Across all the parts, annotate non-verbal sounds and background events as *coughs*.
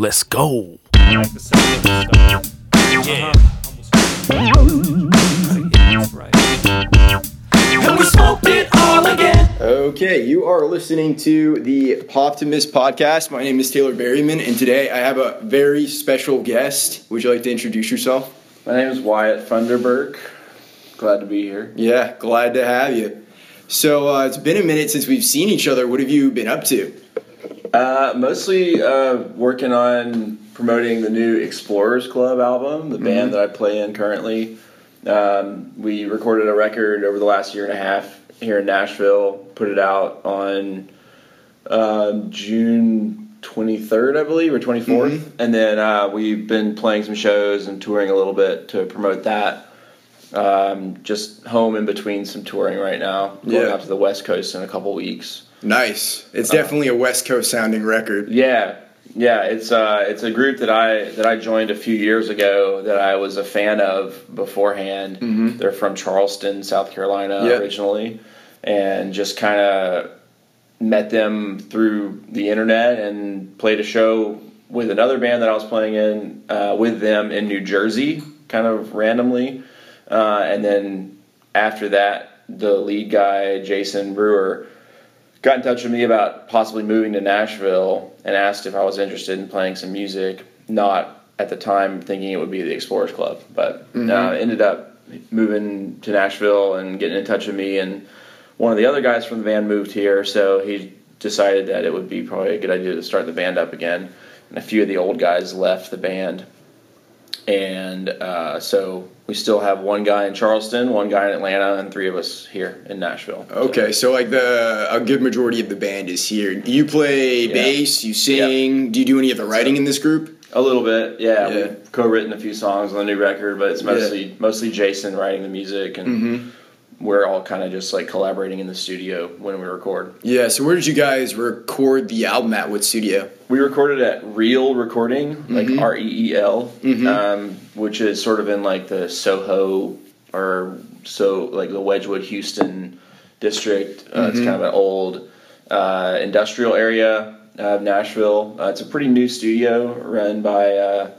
Let's go. like the sound of stuff. Yeah. That's right. And we smoked it all again. Okay, you are listening to the Poptimus podcast. My name is Taylor Berryman, and today I have a very special guest. Would you like to introduce yourself? My name is Wyatt Funderburk. Glad to be here. Yeah, glad to have you. So uh, it's been a minute since we've seen each other. What have you been up to? Uh, mostly uh, working on promoting the new Explorers Club album, the band that I play in currently. Um, we recorded a record over the last year and a half here in Nashville, put it out on um, June 23rd, I believe, or 24th. And then uh, we've been playing some shows and touring a little bit to promote that. Um, just home in between some touring right now. Going Yeah. out to the West Coast in a couple weeks. Nice. It's definitely a West Coast sounding record. Yeah, yeah. It's uh, it's a group that I that I joined a few years ago that I was a fan of beforehand. They're from Charleston, South Carolina Yeah. originally, and just kind of met them through the internet and played a show with another band that I was playing in uh, with them in New Jersey, kind of randomly, uh, and then after that, the lead guy Jason Brewer got in touch with me about possibly moving to Nashville and asked if I was interested in playing some music. Not at the time thinking it would be the Explorers Club, but uh, ended up moving to Nashville and getting in touch with me. And one of the other guys from the band moved here, so he decided that it would be probably a good idea to start the band up again. And a few of the old guys left the band. And uh, so we still have one guy in Charleston, one guy in Atlanta, and three of us here in Nashville. Okay, so like the a good majority of the band is here. You play Yeah. bass, you sing. Do you do any of the writing in this group? A little bit, yeah. Yeah. We've co-written a few songs on the new record, but it's mostly mostly Jason writing the music, and Mm-hmm. We're all kind of just like collaborating in the studio when we record. Yeah. So where did you guys record the album at? What studio? We recorded at Reel Recording, like Mm-hmm. R E E L, um, which is sort of in like the Soho or so like the Wedgewood, Houston district. Uh, Mm-hmm. It's kind of an old uh, industrial area of Nashville. Uh, it's a pretty new studio run by uh,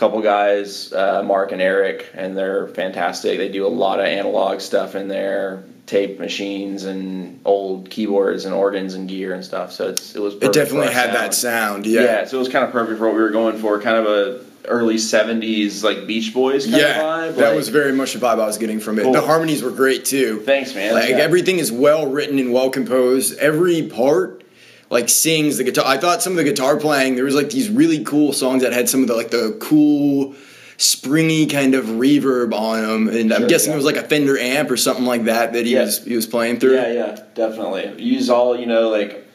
couple guys, uh, Mark and Eric, and they're fantastic. They do a lot of analog stuff in there. Tape machines and old keyboards and organs and gear and stuff. So it's it was It definitely had sound. that sound. Yeah. Yeah. so it was kind of perfect for what we were going for, kind of a early '70s like Beach Boys kind Yeah, of vibe. that like- was very much the vibe I was getting from it. Cool. The harmonies were great too. Thanks, man. Like Yeah. everything is well written and well composed. Every part like sings the guitar. I thought some of the guitar playing there was like these really cool songs that had some of the like the cool springy kind of reverb on them and I'm Sure, guessing yeah. it was like a Fender amp or something like that that he Yeah. was he was playing through. Yeah, yeah, definitely. Use all you know, like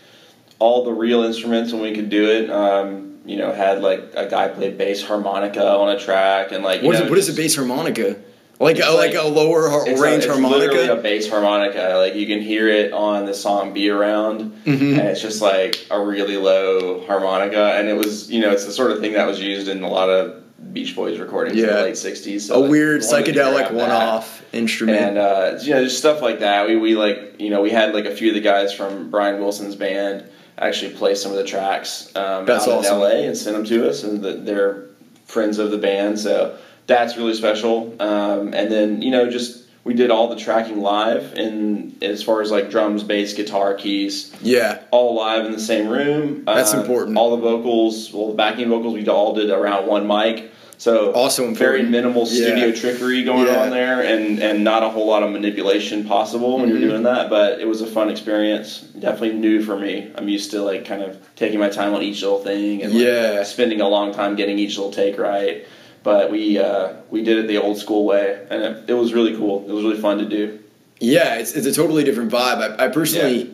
all the real instruments when we could do it. Um, you know, had like a guy play bass harmonica on a track, and like you What is know, it, what is a bass harmonica? Like It's a, like, like- a lower har- It's, range a, it's harmonica? literally a bass harmonica. Like you can hear it on the song "Be Around," Mm-hmm. and it's just like a really low harmonica. And it was, you know, it's the sort of thing that was used in a lot of Beach Boys recordings in Yeah. the late '60s. So a weird psychedelic one-off instrument. And uh, you know, just stuff like that. We we like you know we had like a few of the guys from Brian Wilson's band actually play some of the tracks um, That's out awesome. in LA and send them to us, and the, they're friends of the band, so that's really special. Um, and then you know just we did all the tracking live, and as far as like drums, bass, guitar, keys, yeah. all live in the same room. That's Uh, important. All the vocals, well, the backing vocals, we all did around one mic. So Also very minimal studio Yeah. trickery going Yeah. on there, and and not a whole lot of manipulation possible when Mm-hmm. you're doing that. But it was a fun experience. Definitely new for me. I'm used to like kind of taking my time on each little thing and like, Yeah. spending a long time getting each little take right. But we uh, we did it the old school way, and it, it was really cool. It was really fun to do. Yeah, it's, it's a totally different vibe. I, I personally, Yeah.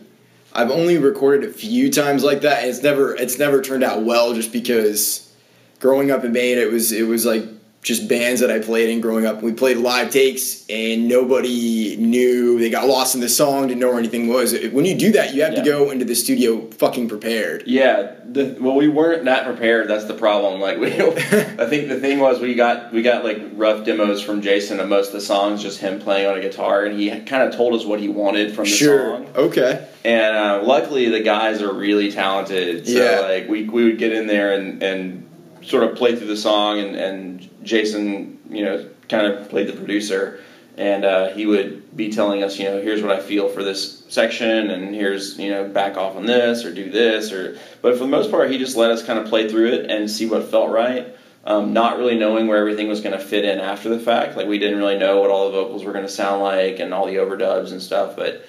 I've only recorded a few times like that. And it's never it's never turned out well, just because growing up in Maine, it was it was like just bands that I played in growing up. We played live takes, and nobody knew. They got lost in the song, didn't know where anything was. When you do that, you have to go into the studio fucking prepared. Yeah, the, well, we weren't that prepared. That's the problem. Like we, *laughs* I think the thing was we got we got like rough demos from Jason of most of the songs, just him playing on a guitar, and he kind of told us what he wanted from the Sure. song. Okay. And uh, luckily, the guys are really talented. So Yeah. like we we would get in there and and sort of play through the song, and and Jason, you know, kind of played the producer, and uh, he would be telling us, you know, here's what I feel for this section, and here's you know, back off on this or do this or. But for the most part, he just let us kind of play through it and see what felt right. Um, not really knowing where everything was going to fit in after the fact. Like we didn't really know what all the vocals were going to sound like and all the overdubs and stuff, but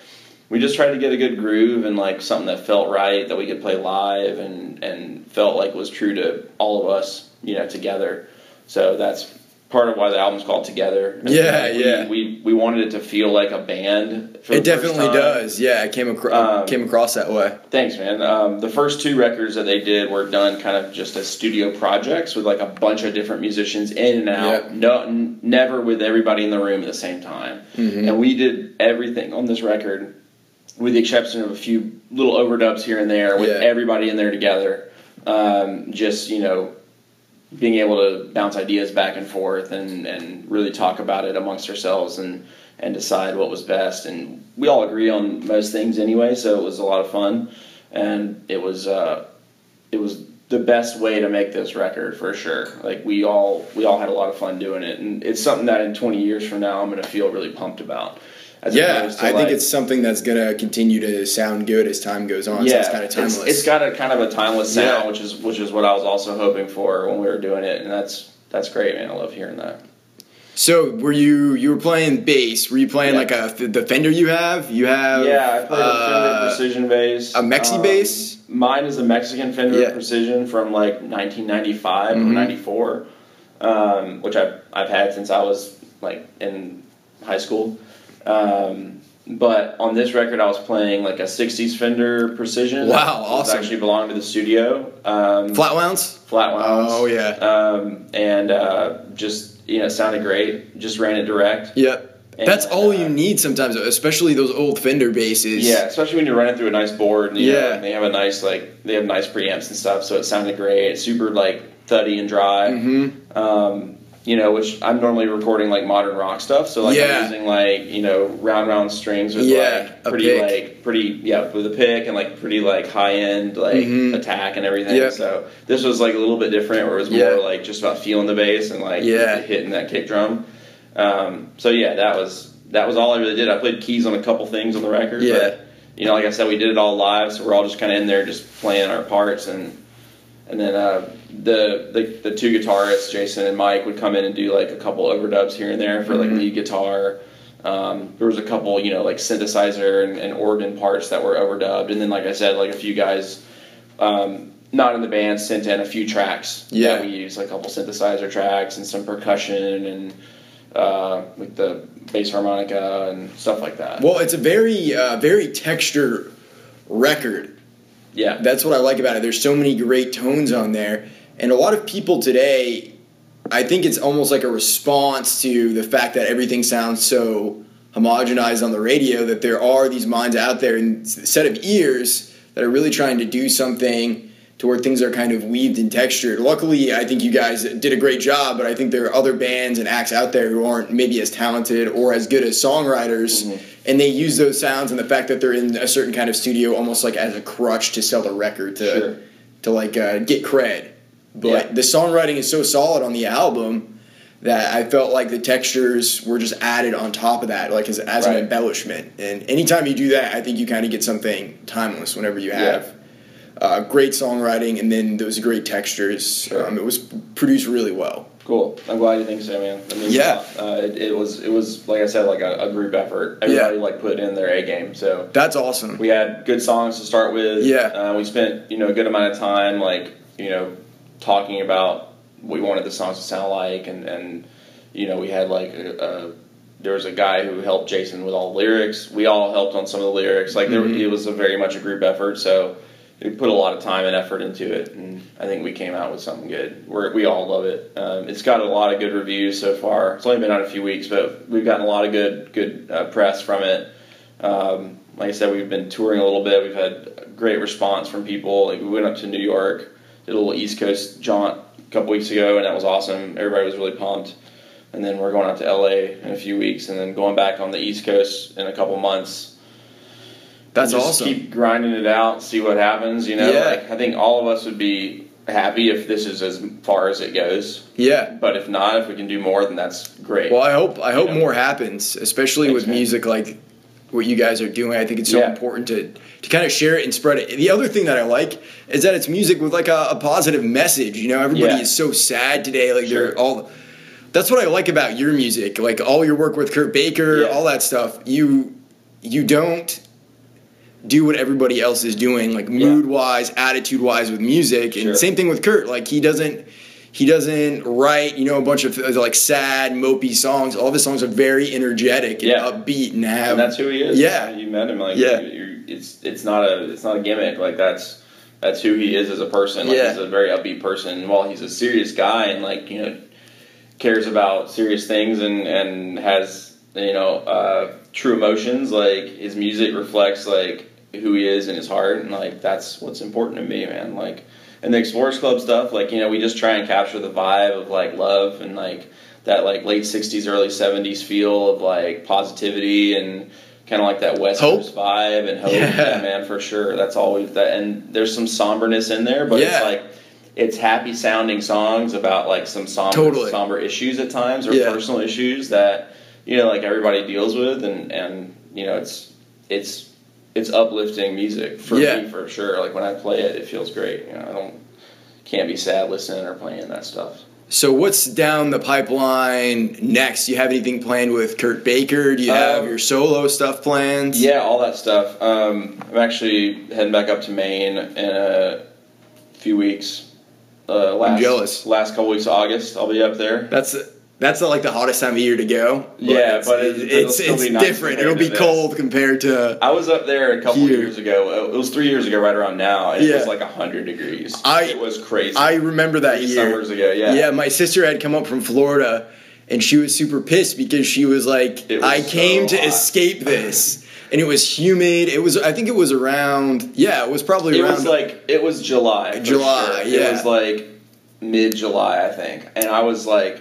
we just tried to get a good groove and like something that felt right that we could play live and and felt like was true to all of us you know together so that's part of why the album's called together Yeah, we, yeah. we we wanted it to feel like a band for It the first definitely does. Yeah, I came across Um, came across that way. Thanks, man. Um, the first two records that they did were done kind of just as studio projects with like a bunch of different musicians in and out. Yep. No, n- never with everybody in the room at the same time. Mm-hmm. And we did everything on this record, with the exception of a few little overdubs here and there, with Yeah. everybody in there together. Um, just you know, being able to bounce ideas back and forth and, and really talk about it amongst ourselves and, and decide what was best. And we all agree on most things anyway, so it was a lot of fun. And it was uh, it was the best way to make this record for sure. Like we all we all had a lot of fun doing it, and it's something that in 20 years from now I'm gonna feel really pumped about. Yeah, to, I think it's something that's gonna continue to sound good as time goes on. so it's kind of timeless. It's, it's got a kind of a timeless sound, Yeah. which is which is what I was also hoping for when we were doing it, and that's that's great, man. I love hearing that. so were you you were playing bass? Were you playing Yeah. like a the Fender you have? You have Yeah, I played a uh, Fender Precision bass. a Mexi Um, bass? Mine is a Mexican Fender Yeah. Precision from like 1995 Mhm. or 94, um, which I've I've had since I was like in high school. Um, but on this record, I was playing like a '60s Fender Precision. Wow, awesome. Actually belonged to the studio. Um, flat wounds. flat wounds. Oh yeah. Um, and uh, just you know, sounded great. Just ran it direct. Yep. And, That's all uh, you need sometimes, especially those old Fender basses. Yeah, especially when you're running through a nice board. And, you know, Yeah. and they have a nice like they have nice preamps and stuff, so it sounded great. It's super like thuddy and dry. Mm-hmm. Um, you know, which I'm normally recording like modern rock stuff, so like Yeah. I'm using like you know round round strings with Yeah, like pretty like pretty yeah with a pick and like pretty like high end like Mhm. attack and everything. Yep. So this was like a little bit different, where it was more Yeah. like just about feeling the bass and like Yeah. hitting that kick drum. Um, so yeah, that was that was all I really did. I played keys on a couple things on the record. Yeah. But, you know, like I said, we did it all live, so we're all just kind of in there just playing our parts, and and then uh, the, the the two guitarists, Jason and Mike, would come in and do like a couple overdubs here and there for like Mhm. lead guitar. Um, there was a couple, you know, like synthesizer and, and organ parts that were overdubbed, and then like I said, like a few guys. Um, not in the band sent in a few tracks Yeah. that we used, like a couple synthesizer tracks and some percussion and uh, like the bass harmonica and stuff like that. Well, it's a very uh, very texture record. Yeah, That's what I like about it. There's so many great tones on there, and a lot of people today, I think it's almost like a response to the fact that everything sounds so homogenized on the radio that there are these minds out there and set of ears that are really trying to do something to where things are kind of weaved and textured. Luckily, I think you guys did a great job, but I think there are other bands and acts out there who aren't maybe as talented or as good as songwriters, and they use those sounds and the fact that they're in a certain kind of studio almost like as a crutch to sell the record to Sure. to like uh, get cred. But Yeah. the songwriting is so solid on the album that I felt like the textures were just added on top of that, like as, as an embellishment. And anytime you do that, I think you kind of get something timeless whenever you Yeah. Uh, great songwriting and then those great textures. Sure. Um, it was produced really well. cool. I'm glad you think so, man. Means a Yeah. Uh, it, it was it was like I said, like a, a group effort. Everybody like put in their A game. So That's awesome. we had good songs to start with. Yeah. Uh, we spent you know a good amount of time like you know talking about what we wanted the songs to sound like, and and you know we had like a, a there was a guy who helped Jason with all the lyrics. We all helped on some of the lyrics. Like Mhm. it was a very much a group effort. So we put a lot of time and effort into it, and I think we came out with something good. We're, we all love it. Um, it's got a lot of good reviews so far. It's only been out a few weeks, but we've gotten a lot of good good uh, press from it. Um, like I said, we've been touring a little bit. We've had great response from people. Like we went up to New York, did a little East Coast jaunt a couple weeks ago, and that was awesome. Everybody was really pumped. And then we're going out to LA in a few weeks, and then going back on the East Coast in a couple months. That's just awesome. Keep grinding it out, see what happens. You know, Yeah. like I think all of us would be happy if this is as far as it goes. yeah. But if not, if we can do more, then that's great. Well, I hope I hope Yeah. more happens, especially Thanks, with man. music like what you guys are doing. I think it's so Yeah. important to to kind of share it and spread it. The other thing that I like is that it's music with like a, a positive message. You know, everybody Yeah. is so sad today. Like Sure. they're all. That's what I like about your music. Like all your work with Kurt Baker, Yeah. all that stuff. You you don't do what everybody else is doing, like Yeah. mood wise, attitude wise with music. And Sure. same thing with Kurt. Like he doesn't he doesn't write, you know, a bunch of like sad, mopey songs. All of his songs are very energetic and Yeah. upbeat and have and that's who he is. Yeah. you met him. Like, Yeah. it's it's not a it's not a gimmick. Like that's that's who he is as a person. Like Yeah. he's a very upbeat person. And while he's a serious guy and like you know cares about serious things and and has you know uh, true emotions, like his music reflects like who he is in his heart, and like that's what's important to me, man. Like. And the Explorers Club stuff, like you know, we just try and capture the vibe of like love and like that like late '60s, early '70s feel of like positivity and kind of like that West Hope. Coast vibe and hope. Yeah. Yeah. man, for sure. That's always that, and there's some somberness in there, but Yeah. it's like it's happy sounding songs about like some somber, Totally. somber issues at times or Yeah. personal issues that you know like everybody deals with, and and you know it's it's it's uplifting music for Yeah. me for sure. Like when I play it, it feels great. You know, I don't can't be sad listening or playing that stuff. So what's down the pipeline next? Do you have anything planned with Kurt Baker? Do you have Um, your solo stuff planned? Yeah, all that stuff. Um, I'm actually heading back up to Maine in a few weeks. Uh, last, jealous. Last couple weeks of August, I'll be up there. That's that's not like the hottest time of year to go. Yeah, it's, but it- it's it's nice different. It'll be cold compared to. I was up there a couple years ago. It was three years ago, right around now, and it Yeah. was like hundred degrees. I- it was crazy. I remember that Three year. summers ago, yeah. Yeah, my sister had come up from Florida, and she was super pissed because she was like, was "I came so to hot. escape this." And it was humid. It was. I think it was around. Yeah, it was probably It around. was like it was July. July, sure. yeah. It was like mid July, I think, and I was like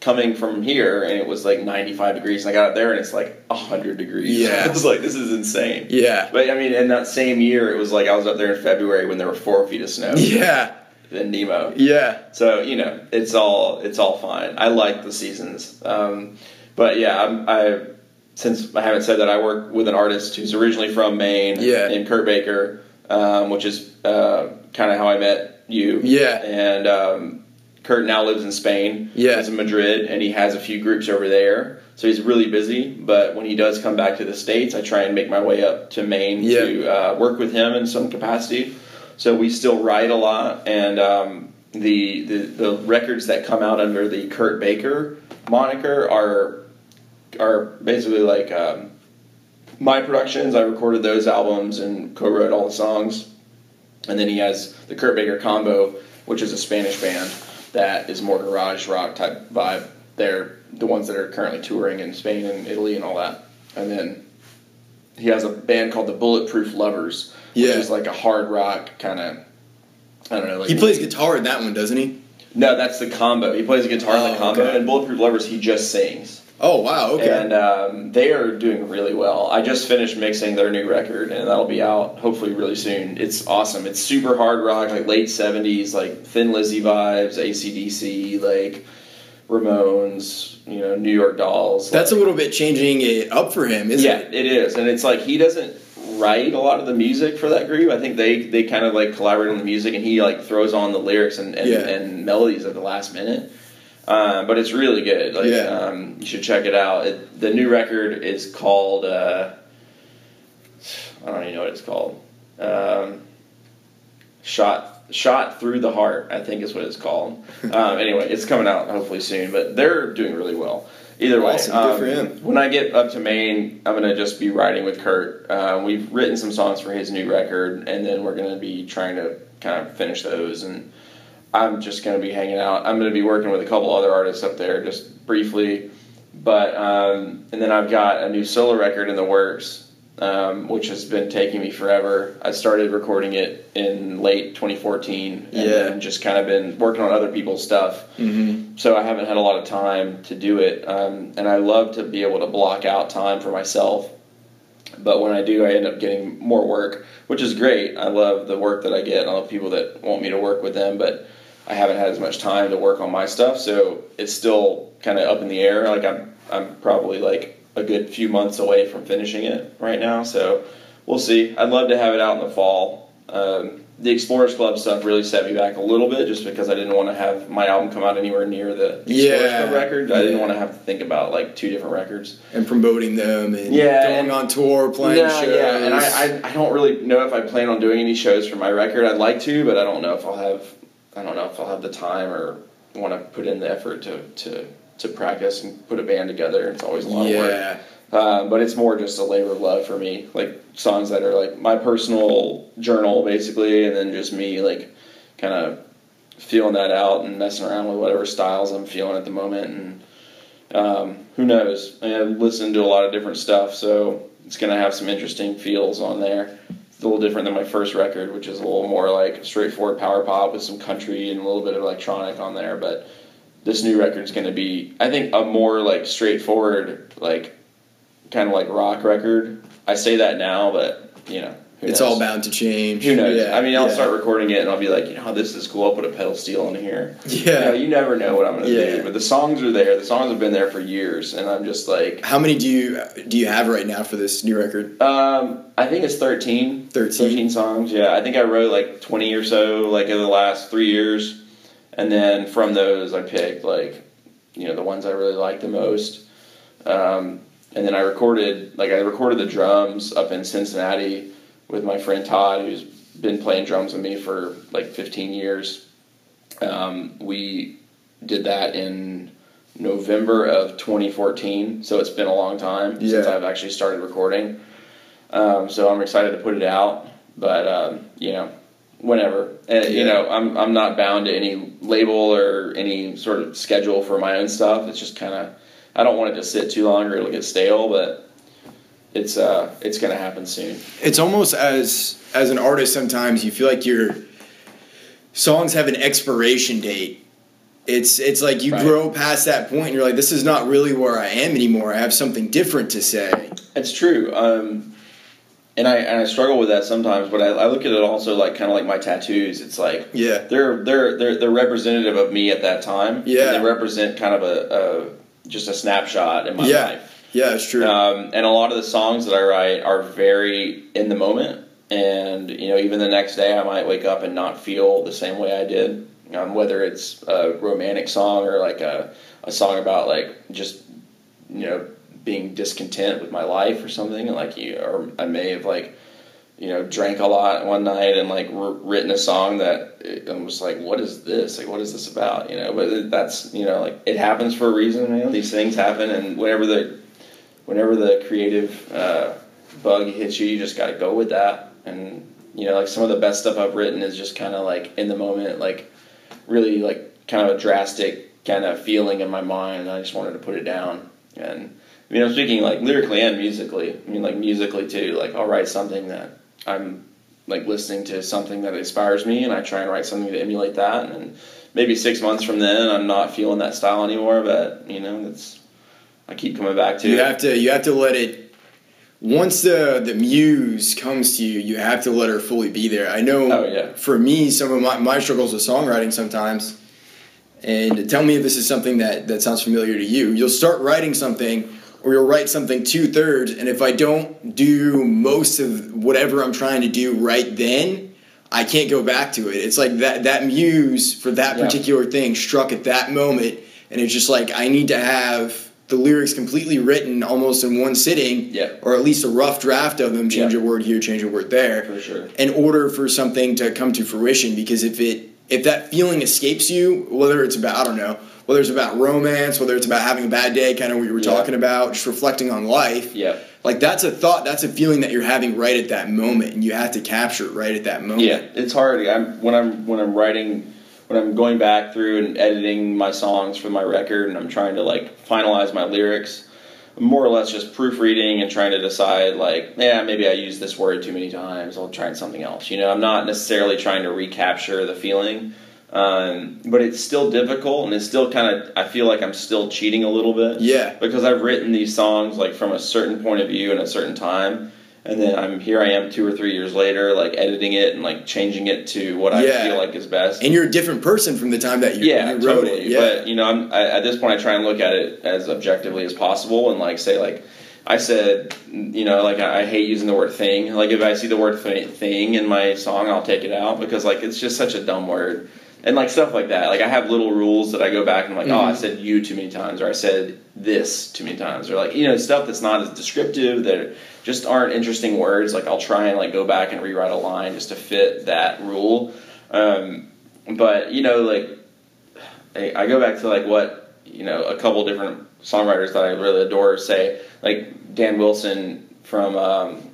coming from here, and it was like 95 degrees, and I got up there, and it's like 100 degrees. Yeah. *laughs* I was like, this is insane. yeah, But I mean, in that same year, it was like I was up there in February when there were four feet of snow yeah, in Nemo. yeah. So you know, it's all it's all fine. I like the seasons, um, but yeah, I'm, I since I haven't said that I work with an artist who's originally from Maine, Yeah. named Kurt Baker, um, which is uh, kind of how I met you. Yeah. and um, Kurt now lives in Spain. Yeah. he's in Madrid, and he has a few groups over there. So he's really busy, but when he does come back to the states, I try and make my way up to Maine Yeah. to uh, work with him in some capacity. So we still write a lot, and um, the, the the records that come out under the Kurt Baker moniker are are basically like um, my productions. I recorded those albums and co-wrote all the songs, and then he has the Kurt Baker combo, which is a Spanish band that is more garage rock type vibe. They're the ones that are currently touring in Spain and Italy and all that, and then he has a band called the Bulletproof Lovers, which is like a hard rock kind of. I don't know. Like He plays guitar in that one, doesn't he? No, that's the combo. He plays guitar in Oh, the combo, okay. and Bulletproof Lovers he just sings. Oh wow, okay. And um, they are doing really well. I just finished mixing their new record, and that'll be out hopefully really soon. It's awesome. It's super hard rock, like late '70s, like Thin Lizzy vibes, ACDC, like Ramones, you know, New York Dolls. That's a little bit changing it up for him, isn't yeah, it? Yeah, it is, and it's like he doesn't write a lot of the music for that group. I think they they kind of like collaborate on the music, and he like throws on the lyrics and and, Yeah. and melodies at the last minute. Um, but it's really good. Like, Yeah. um, you should check it out. It, the new record is called. Uh, I don't even know what it's called. Um, shot shot through the heart. I think is what it's called. *laughs* um, anyway, it's coming out hopefully soon. But they're doing really well. Either way, Awesome. Good um, for him. When I get up to Maine, I'm gonna just be writing with Kurt. Uh, we've written some songs for his new record, and then we're gonna be trying to kind of finish those. And I'm just gonna be hanging out. I'm gonna be working with a couple other artists up there, just briefly. But um, and then I've got a new solo record in the works, um, which has been taking me forever. I started recording it in late 2014, and Yeah. just kind of been working on other people's stuff Mm-hmm. so I haven't had a lot of time to do it. Um, and I love to be able to block out time for myself. But when I do, I end up getting more work, which is great. I love the work that I get. and I love people that want me to work with them, but I haven't had as much time to work on my stuff. So it's still kind of up in the air. Like I'm, I'm probably like a good few months away from finishing it right now. So we'll see. I'd love to have it out in the fall. Um, the Explorers Club stuff really set me back a little bit, just because I didn't want to have my album come out anywhere near the Explorers Yeah. Club record. I didn't want to have to think about like two different records. And promoting them and Yeah, going and- on tour, playing no, shows. yeah, and I, I, I don't really know if I plan on doing any shows for my record. I'd like to, but I don't know if I'll have I don't know if I'll have the time or want to put in the effort to to to practice and put a band together. It's always a lot of work. yeah. Um, but it's more just a labor of love for me, like songs that are like my personal journal, basically, and then just me like kind of feeling that out and messing around with whatever styles I'm feeling at the moment. And um, who knows? I'm listening to a lot of different stuff, so it's gonna have some interesting feels on there. A little different than my first record, which is a little more like straightforward power pop with some country and a little bit of electronic on there, but. This new record is going to be, I think, a more like straightforward, like kind of like rock record. I say that now, but you know, It's all bound to change. Who knows? Yeah, I mean, I'll yeah. start recording it and I'll be like, you know, this is cool. I'll put a pedal steel in here. Yeah. You, know, you never know what I'm going to Yeah. do, but the songs are there. The songs have been there for years, and I'm just like, How many do you do you have right now for this new record? um, I think it's 13. 13? songs. Yeah, I think I wrote like 20 or so, like in the last three years, and then from those I picked like, you know, the ones I really liked the most. Um, and then I recorded, like I recorded the drums up in Cincinnati with my friend Todd, who's been playing drums with me for like 15 years. Um, we did that in November of 2014, so it's been a long time since I've actually started recording. Um, so I'm excited to put it out, but um, you know, whenever. And, You know, I'm I'm not bound to any label or any sort of schedule for my own stuff. It's just kind of I don't want it to sit too long or it'll get stale, but it's uh it's gonna happen soon. It's almost as as an artist sometimes you feel like your songs have an expiration date. It's it's like you Right. grow past that point and you're like this is not really where I am anymore. I have something different to say. It's true. Um, and I and I struggle with that sometimes, but I, I look at it also like kind of like my tattoos. It's like Yeah. they're they're they're they're representative of me at that time. Yeah. And they represent kind of a, a just a snapshot in my Yeah. life. Yeah, it's true. Um, and a lot of the songs that I write are very in the moment. And, you know, even the next day I might wake up and not feel the same way I did. Um, whether it's a romantic song or like a, a song about like just, you know, being discontent with my life or something. Like you, or I may have like, you know, drank a lot one night and like r- written a song that I'm just like, what is this? Like, what is this about? You know, but that's you know, like it happens for a reason. These things happen, and whenever the whenever the creative uh, bug hits you, you just got to go with that. And you know, like some of the best stuff I've written is just kind of like in the moment, like really like kind of a drastic kind of feeling in my mind, I just wanted to put it down. And I mean, I'm speaking like lyrically and musically. I mean, like musically too. Like I'll write something that I'm like listening to something that inspires me, and I try and write something to emulate that. And maybe six months from then, I'm not feeling that style anymore. But you know, that's I keep coming back to. you have to you have to let it once the the muse comes to you, you have to let her fully be there. I know Oh, yeah. for me, some of my, my struggles with songwriting sometimes, and tell me if this is something that, that sounds familiar to you. You'll start writing something or you'll write something two thirds, and if I don't do most of whatever I'm trying to do right then, I can't go back to it. It's like that that muse for that Yeah. particular thing struck at that moment, and it's just like I need to have the lyrics completely written almost in one sitting, Yeah. or at least a rough draft of them. Change Yeah. a word here, change a word there, For sure. in order for something to come to fruition. Because if it if that feeling escapes you, whether it's about I don't know whether it's about romance, whether it's about having a bad day, kind of what you were Yeah. talking about, just reflecting on life. Yeah. Like that's a thought, that's a feeling that you're having right at that moment, and you have to capture it right at that moment. Yeah, it's hard. I'm when I'm when I'm writing when I'm going back through and editing my songs for my record and I'm trying to like finalize my lyrics. I'm more or less just proofreading and trying to decide like, yeah, maybe I used this word too many times. I'll try something else. You know, I'm not necessarily trying to recapture the feeling. Um, but it's still difficult and it's still kind of I feel like I'm still cheating a little bit. Yeah. Because I've written these songs like from a certain point of view and a certain time and then I'm here I am two or three years later, like editing it and like changing it to what I Yeah. feel like is best. And you're a different person from the time that you, yeah, you wrote totally. it. Yeah. But you know, I'm I, at this point I try and look at it as objectively as possible and like say like I said, you know, like I, I hate using the word thing. Like if I see the word th- thing in my song, I'll take it out because like it's just such a dumb word. And like stuff like that. Like I have little rules that I go back and I'm like, oh, I said you too many times, or I said this too many times, or like you know stuff that's not as descriptive that just aren't interesting words. Like I'll try and like go back and rewrite a line just to fit that rule. Um, but you know, like I, I go back to like what you know a couple different songwriters that I really adore say, like Dan Wilson from um,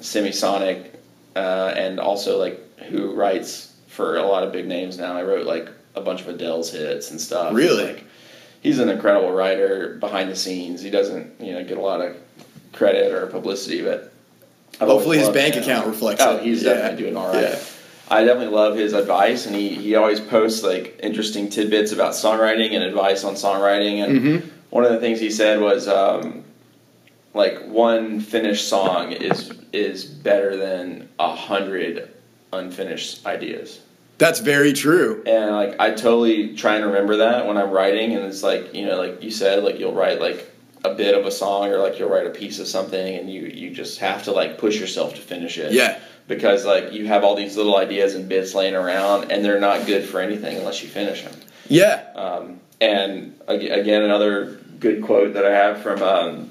Semisonic, uh, and also like who writes for a lot of big names now. I wrote like a bunch of Adele's hits and stuff. Really? Like, he's an incredible writer behind the scenes. He doesn't you know get a lot of credit or publicity, but I've Hopefully his bank him. account reflects Oh, it. he's Yeah. definitely doing all right. Yeah. I definitely love his advice, and he, he always posts like interesting tidbits about songwriting and advice on songwriting. And Mhm. one of the things he said was, um, like one finished song is is better than a hundred unfinished ideas. That's very true. And like I totally try and remember that when I'm writing, and it's like you know, like you said, like you'll write like a bit of a song or like you'll write a piece of something, and you you just have to like push yourself to finish it Yeah. because like you have all these little ideas and bits laying around and they're not good for anything unless you finish them. Yeah. Um, and again, another good quote that I have from um,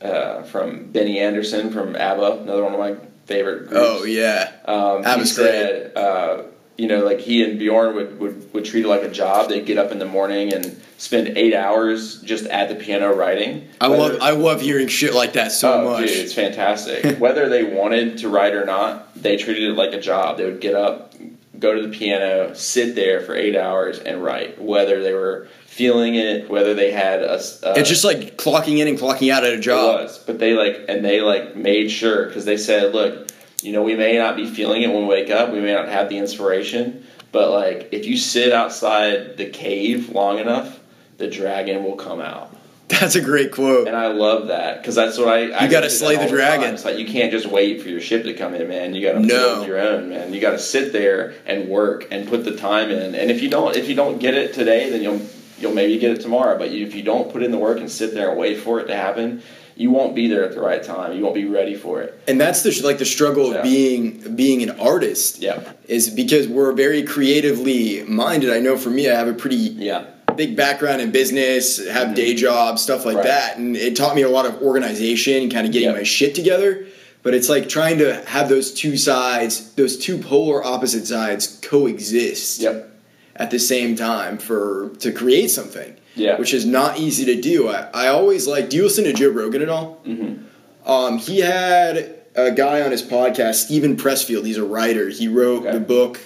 uh, from Benny Andersson from ABBA, another one of my favorite groups. Oh yeah. Um, he ABBA's said, uh, you know, like he and Bjorn would, would, would treat it like a job. They'd get up in the morning and spend eight hours just at the piano writing. I Whether- love I love hearing shit like that so oh, much. dude, it's fantastic. *laughs* Whether they wanted to write or not, they treated it like a job. They would get up, go to the piano, sit there for eight hours, and write. Whether they were feeling it, whether they had a, It's just like clocking in and clocking out at a it job. was, but they like and they like made sure because they said, look, you know, we may not be feeling it when we wake up, we may not have the inspiration, but like if you sit outside the cave long enough, the dragon will come out. That's a great quote. And I love that because that's what I. I You gotta slay the dragon. It's like you can't just wait for your ship to come in, man. You got to No. build your own, man. You got to sit there and work and put the time in. And if you don't, if you don't get it today, then you'll you'll maybe get it tomorrow. But you, if you don't put in the work and sit there and wait for it to happen, you won't be there at the right time. You won't be ready for it. And that's the like the struggle of being being an artist. Yeah, Is because we're very creatively minded. I know for me, I have a pretty yeah, big background in business, have day jobs, stuff like Mm-hmm. Right. that, and it taught me a lot of organization, kind of getting Yep. my shit together. But it's like trying to have those two sides, those two polar opposite sides coexist yep, at the same time for to create something. Yeah. Which is not easy to do. I, I always like do you listen to Joe Rogan at all? Mhm. Um, he had a guy on his podcast, Steven Pressfield, he's a writer. He wrote Okay. the book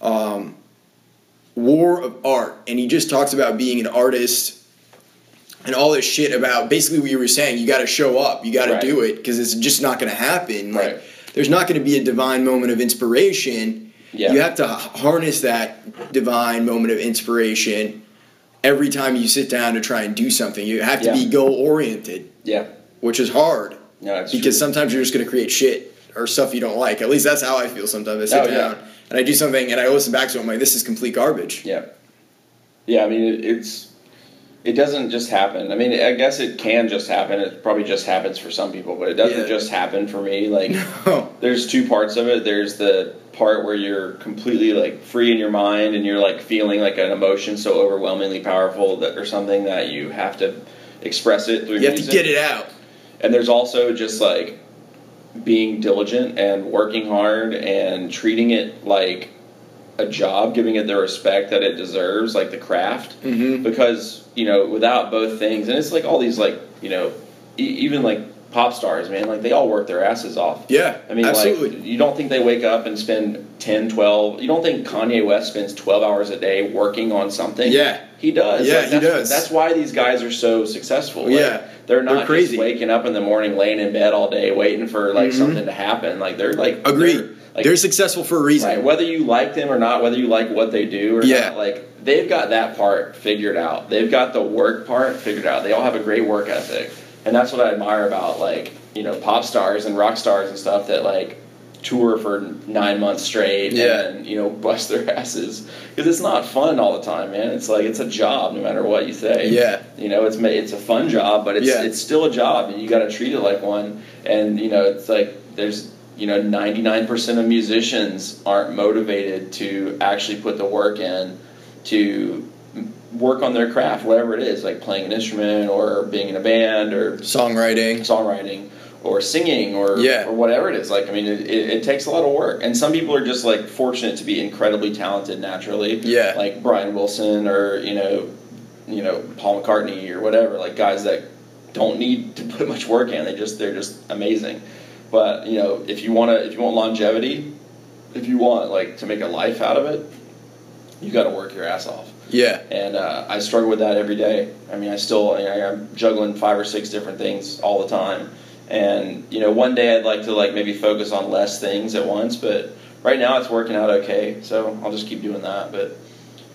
um, War of Art, and he just talks about being an artist and all this shit about basically what you were saying. You got to show up, you got to Right. do it because it's just not going to happen. Like, Right. there's not going to be a divine moment of inspiration. Yeah. You have to harness that divine moment of inspiration every time you sit down to try and do something. You have to Yeah. be goal oriented, yeah. which is hard No, because true. sometimes you're just going to create shit or stuff you don't like. At least that's how I feel sometimes. I sit Oh, yeah. down and I do something and I listen back to it. I'm like, this is complete garbage. Yeah, yeah. I mean, it, it's it doesn't just happen. I mean, I guess it can just happen. It probably just happens for some people, but it doesn't Yeah. just happen for me. Like, *laughs* Oh, there's two parts of it. There's the part where you're completely like free in your mind and you're like feeling like an emotion so overwhelmingly powerful that or something that you have to express it through you have to get it out. And there's also just like being diligent and working hard and treating it like a job, giving it the respect that it deserves, like the craft. Mhm. Because you know, without both things, and it's like all these like you know, e- even like pop stars, man, like they all work their asses off. Yeah, I mean, absolutely. like, you don't think they wake up and spend 10, 12, you don't think Kanye West spends 12 hours a day working on something? Yeah. He does. Yeah, Like, he that's, does. That's why these guys are so successful. Like, Yeah. They're not They're crazy. just waking up in the morning, laying in bed all day, waiting for like Mhm. something to happen. Like they're like Agreed. They're, like, They're successful for a reason. Right. Whether you like them or not, whether you like what they do or Yeah. not, like they've got that part figured out. They've got the work part figured out. They all have a great work ethic, and that's what I admire about like you know pop stars and rock stars and stuff that like tour for nine months straight Yeah. and you know *laughs* bust their asses because it's not fun all the time, man. It's like it's a job no matter what you say. Yeah. You know, it's it's a fun job, but it's Yeah. it's still a job, and you got to treat it like one. And you know, it's like there's you know, ninety nine percent of musicians aren't motivated to actually put the work in to work on their craft, whatever it is, like playing an instrument or being in a band or Songwriting. songwriting or singing or Yeah. or whatever it is. Like I mean, it, it, it takes a lot of work, and some people are just like fortunate to be incredibly talented naturally. Yeah. like Brian Wilson or you know, you know Paul McCartney or whatever. Like guys that don't need to put much work in. They just they're just amazing. But you know, if you want to, if you want longevity, if you want like to make a life out of it, you got to work your ass off Yeah. and uh, I struggle with that every day. I mean, I still I, I'm juggling five or six different things all the time, and you know, one day I'd like to like maybe focus on less things at once, but right now it's working out okay. So I'll just keep doing that. But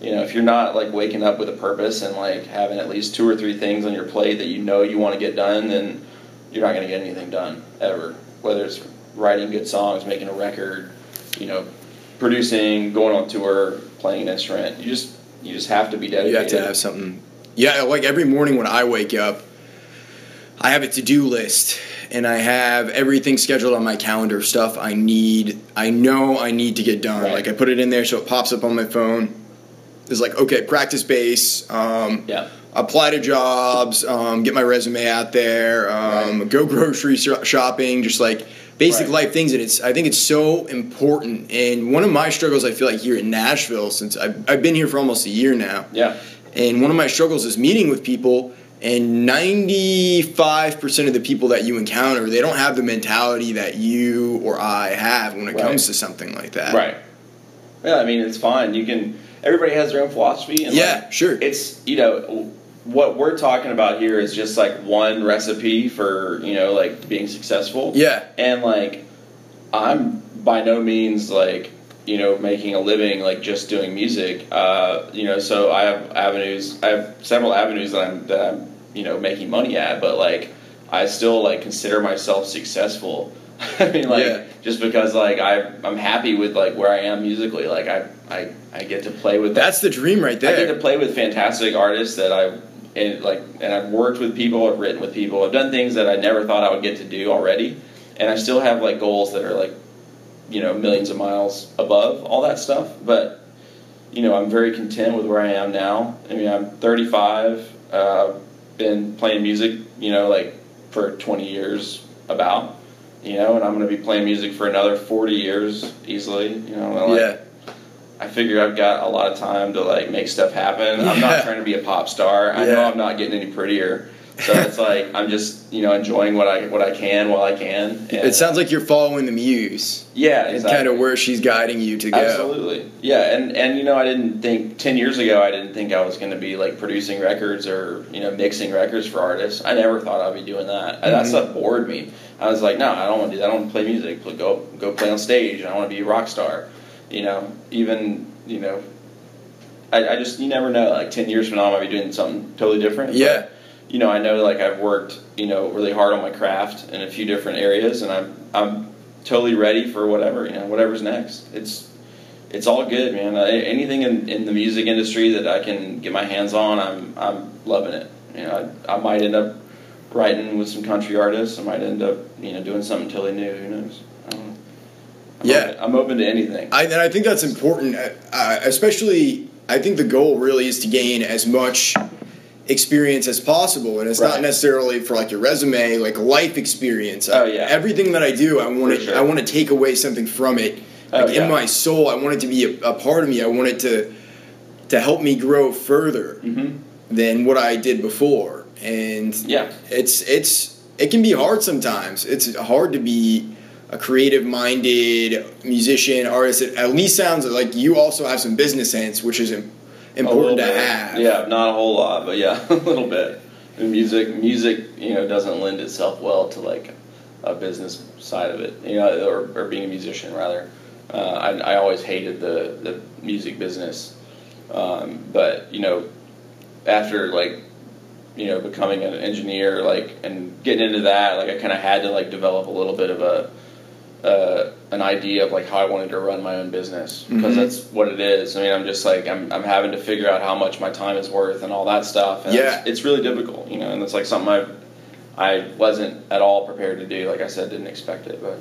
you know, if you're not like waking up with a purpose and like having at least two or three things on your plate that you know you want to get done, then you're not going to get anything done ever. Whether it's writing good songs, making a record, you know, producing, going on tour, playing an instrument, you just you just have to be dedicated. You have to have something. Yeah, like every morning when I wake up, I have a to do list and I have everything scheduled on my calendar, stuff I need, I know I need to get done. Right. Like I put it in there so it pops up on my phone. It's like, okay, practice bass, um, Yeah. Apply to jobs, um, get my resume out there, um, go grocery shopping, just like basic Right. life things. And it's, I think it's so important. And one of my struggles, I feel like here in Nashville, since I've, I've been here for almost a year now, Yeah. and one of my struggles is meeting with people, and 95% of the people that you encounter, they don't have the mentality that you or I have when it Right. comes to something like that. Right. Yeah, I mean it's fine. You can. Everybody has their own philosophy. And Yeah, like, sure. It's you know what we're talking about here is just like one recipe for you know like being successful. Yeah. And like, I'm by no means like you know making a living like just doing music. Uh, you know, so I have avenues. I have several avenues that I'm that I'm you know making money at, but like I still like consider myself successful. *laughs* I mean, like Yeah. just because like I I'm happy with like where I am musically. Like I I, I get to play with That's the dream right there. I get to play with fantastic artists that I and like and I've worked with people, I've written with people, I've done things that I never thought I would get to do already, and I still have like goals that are like, you know, millions of miles above all that stuff. But you know, I'm very content with where I am now. I mean, I'm 35, uh, been playing music, you know, like for 20 years about, you know, and I'm going to be playing music for another 40 years easily, you know. like, yeah. I figure I've got a lot of time to like make stuff happen. I'm not trying to be a pop star. I know I'm not getting any prettier. So it's like I'm just you know enjoying what I what I can while I can. And, It sounds like you're following the muse. yeah, and exactly. kind of where she's guiding you to go. Absolutely. Yeah, and and you know I didn't think 10 years ago I didn't think I was going to be like producing records or you know mixing records for artists. I never thought I'd be doing that. And That mm-hmm. stuff bored me. I was like, no, I don't want to do that. I don't want to play music. Go go play on stage. I want to be a rock star. You know, even you know, I, I just you never know. Like 10 years from now, I might be doing something totally different. But, Yeah. you know, I know like I've worked, you know, really hard on my craft in a few different areas, and I'm I'm totally ready for whatever, you know, whatever's next. It's it's all good, man. Uh, anything in, in the music industry that I can get my hands on, I'm I'm loving it. You know, I, I might end up writing with some country artists. I might end up, you know, doing something totally new. Who knows? I don't know. I'm Yeah. open, I'm open to anything. I, and I think that's important, uh, uh, especially. I think the goal really is to gain as much experience as possible, and it's not necessarily for like your resume, like life experience. Oh, yeah. Everything that I do, I want to. sure. I want to take away something from it Oh, yeah. in my soul. I want it to be a, a part of me. I want it to to help me grow further hmm than what I did before. And Yeah. it's it's it can be hard sometimes. It's hard to be a creative minded musician artist. It at least sounds like you also have some business sense, which is im- A little important to bit. have. Yeah, not a whole lot, but yeah, *laughs* a little bit. And music, music, you know, doesn't lend itself well to like a business side of it, you know, or, or being a musician rather. Uh, I, I always hated the the music business, um, but you know, after like you know becoming an engineer like and getting into that like i kind of had to like develop a little bit of a uh, an idea of like how i wanted to run my own business because Mhm. that's what it is i mean i'm just like I'm, I'm having to figure out how much my time is worth and all that stuff and Yeah. it's, it's really difficult you know and it's like something i i wasn't at all prepared to do like i said didn't expect it but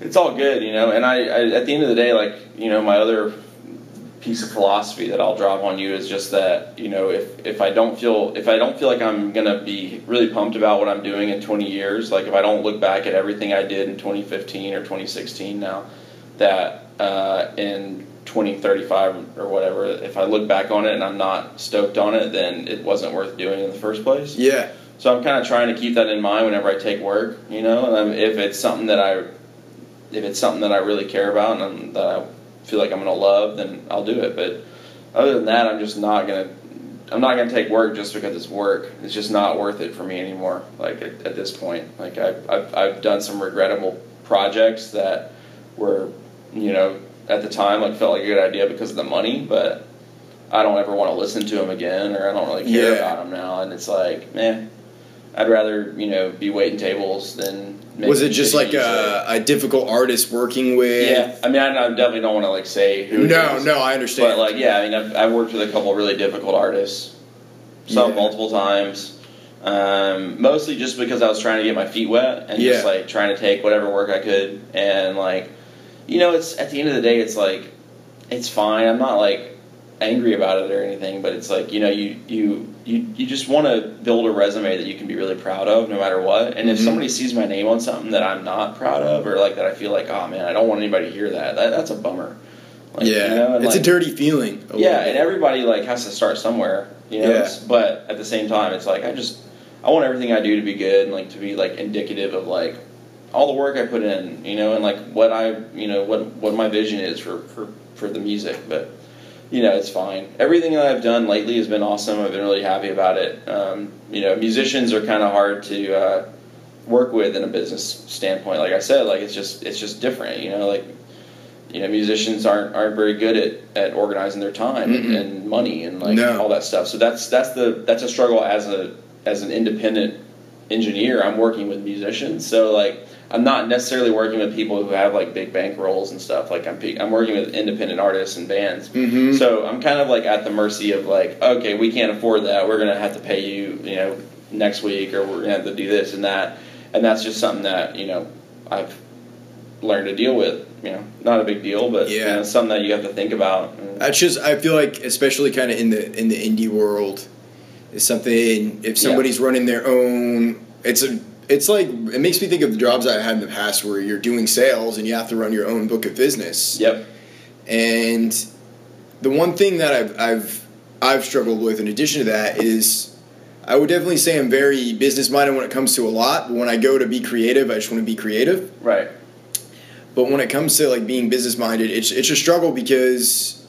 it's all good you know and I, I at the end of the day like you know my other piece of philosophy that I'll drop on you is just that you know if if I don't feel if I don't feel like I'm gonna be really pumped about what I'm doing in 20 years, like if I don't look back at everything I did in 2015 or 2016 now, that uh, in 2035 or whatever, if I look back on it and I'm not stoked on it, then it wasn't worth doing in the first place. Yeah. So I'm kind of trying to keep that in mind whenever I take work, you know. And I'm, if it's something that I, if it's something that I really care about and I'm, that I feel like I'm gonna love, then I'll do it. But other than that, I'm just not gonna. I'm not gonna take work just because it's work. It's just not worth it for me anymore. Like at, at this point, like I've, I've I've done some regrettable projects that were, you know, at the time like felt like a good idea because of the money, but I don't ever want to listen to them again, or I don't really care Yeah. about them now. And it's like, man, I'd rather you know be waiting tables than. Was it just like a, a difficult artist working with? Yeah, I mean, I, I definitely don't want to like say who. No, is, no, I understand. But like, yeah, I mean, I've, I've worked with a couple really difficult artists, some Yeah. multiple times. Um, mostly just because I was trying to get my feet wet and just like trying to take whatever work I could, and like, you know, it's at the end of the day, it's like, it's fine. I'm not like angry about it or anything, but it's like you know, you you you you just want to build a resume that you can be really proud of, no matter what. And if Mhm. somebody sees my name on something that I'm not proud of, or like that I feel like, oh man, I don't want anybody to hear that. that that's a bummer. Like, yeah, you know, it's like- a dirty feeling. a yeah, and everybody like has to start somewhere, you know. Yeah. But at the same time, it's like I just I want everything I do to be good and like to be like indicative of like all the work I put in, you know, and like what I you know what what my vision is for for for the music. But you know, it's fine. Everything that I've done lately has been awesome. I've been really happy about it. Um, you know, musicians are kind of hard to uh, work with in a business standpoint. Like I said, like it's just it's just different. You know, like you know, musicians aren't aren't very good at, at organizing their time and, and money and like No. all that stuff. So that's that's the that's a struggle as a as an independent engineer. I'm working with musicians, so like I'm not necessarily working with people who have like big bank rolls and stuff. Like I'm I'm working with independent artists and bands. Mhm. So I'm kind of like at the mercy of like, okay, we can't afford that. We're gonna have to pay you, you know, next week, or we're gonna have to do this and that. And that's just something that you know I've learned to deal with. You know, not a big deal, but you Yeah. know, something that you have to think about. That's just I feel like especially kind of in the in the indie world is something if somebody's running their own it's a it's like it makes me think of the jobs I had in the past where you're doing sales and you have to run your own book of business. Yep. And the one thing that I've I've I've struggled with in addition to that is I would definitely say I'm very business minded when it comes to a lot, but when I go to be creative, I just want to be creative. Right. But when it comes to like being business minded, it's it's a struggle because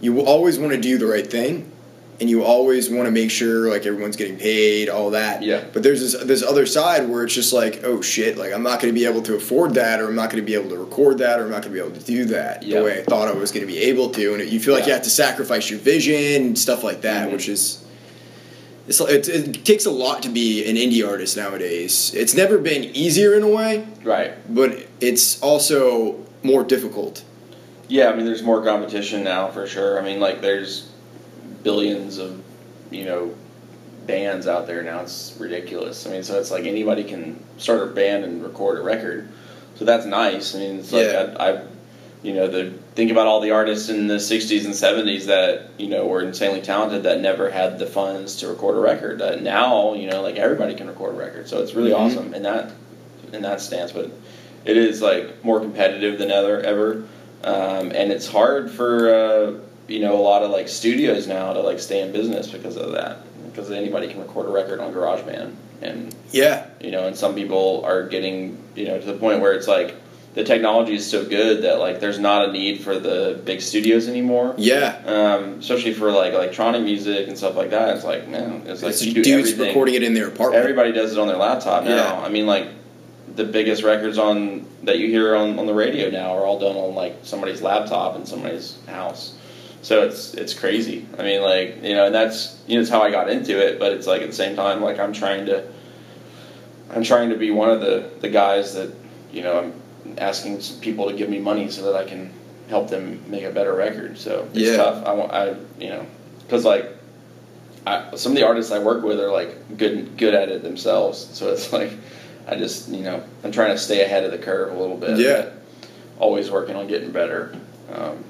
you always want to do the right thing, and you always want to make sure like everyone's getting paid, all that. Yeah. But there's this this other side where it's just like, oh shit, like I'm not going to be able to afford that, or I'm not going to be able to record that, or I'm not going to be able to do that Yeah. the way I thought I was going to be able to, and you feel like Yeah. you have to sacrifice your vision and stuff like that, Mhm. which is. It's, it, it takes a lot to be an indie artist nowadays. It's never been easier in a way, Right. but it's also more difficult. Yeah, I mean, there's more competition now for sure. I mean, like, there's billions of, you know, bands out there now. It's ridiculous. I mean, so it's like anybody can start a band and record a record. So that's nice. I mean, it's like Yeah. I, I, you know, the think about all the artists in the '60s and '70s that you know were insanely talented that never had the funds to record a record. Uh, now, you know, like everybody can record a record. So it's really Mhm. awesome in that in that stance. But it is like more competitive than ever ever, um, and it's hard for uh, you know a lot of like studios now to like stay in business because of that. Because anybody can record a record on GarageBand, and Yeah. you know, and some people are getting you know to the point where it's like the technology is so good that like there's not a need for the big studios anymore. Yeah. Um, especially for like electronic music and stuff like that. It's like man, it's like It's you do dudes everything. recording it in their apartment. Everybody does it on their laptop now. Yeah. I mean, like the biggest records on that you hear on, on the radio now are all done on like somebody's laptop in somebody's house. So it's it's crazy. I mean, like you know, and that's you know, it's how I got into it. But it's like at the same time, like I'm trying to, I'm trying to be one of the the guys that you know I'm asking some people to give me money so that I can help them make a better record. So it's Yeah. tough. I want I you know because like I, some of the artists I work with are like good good at it themselves. So it's *laughs* like I just you know I'm trying to stay ahead of the curve a little bit. Yeah. Always working on getting better. Um,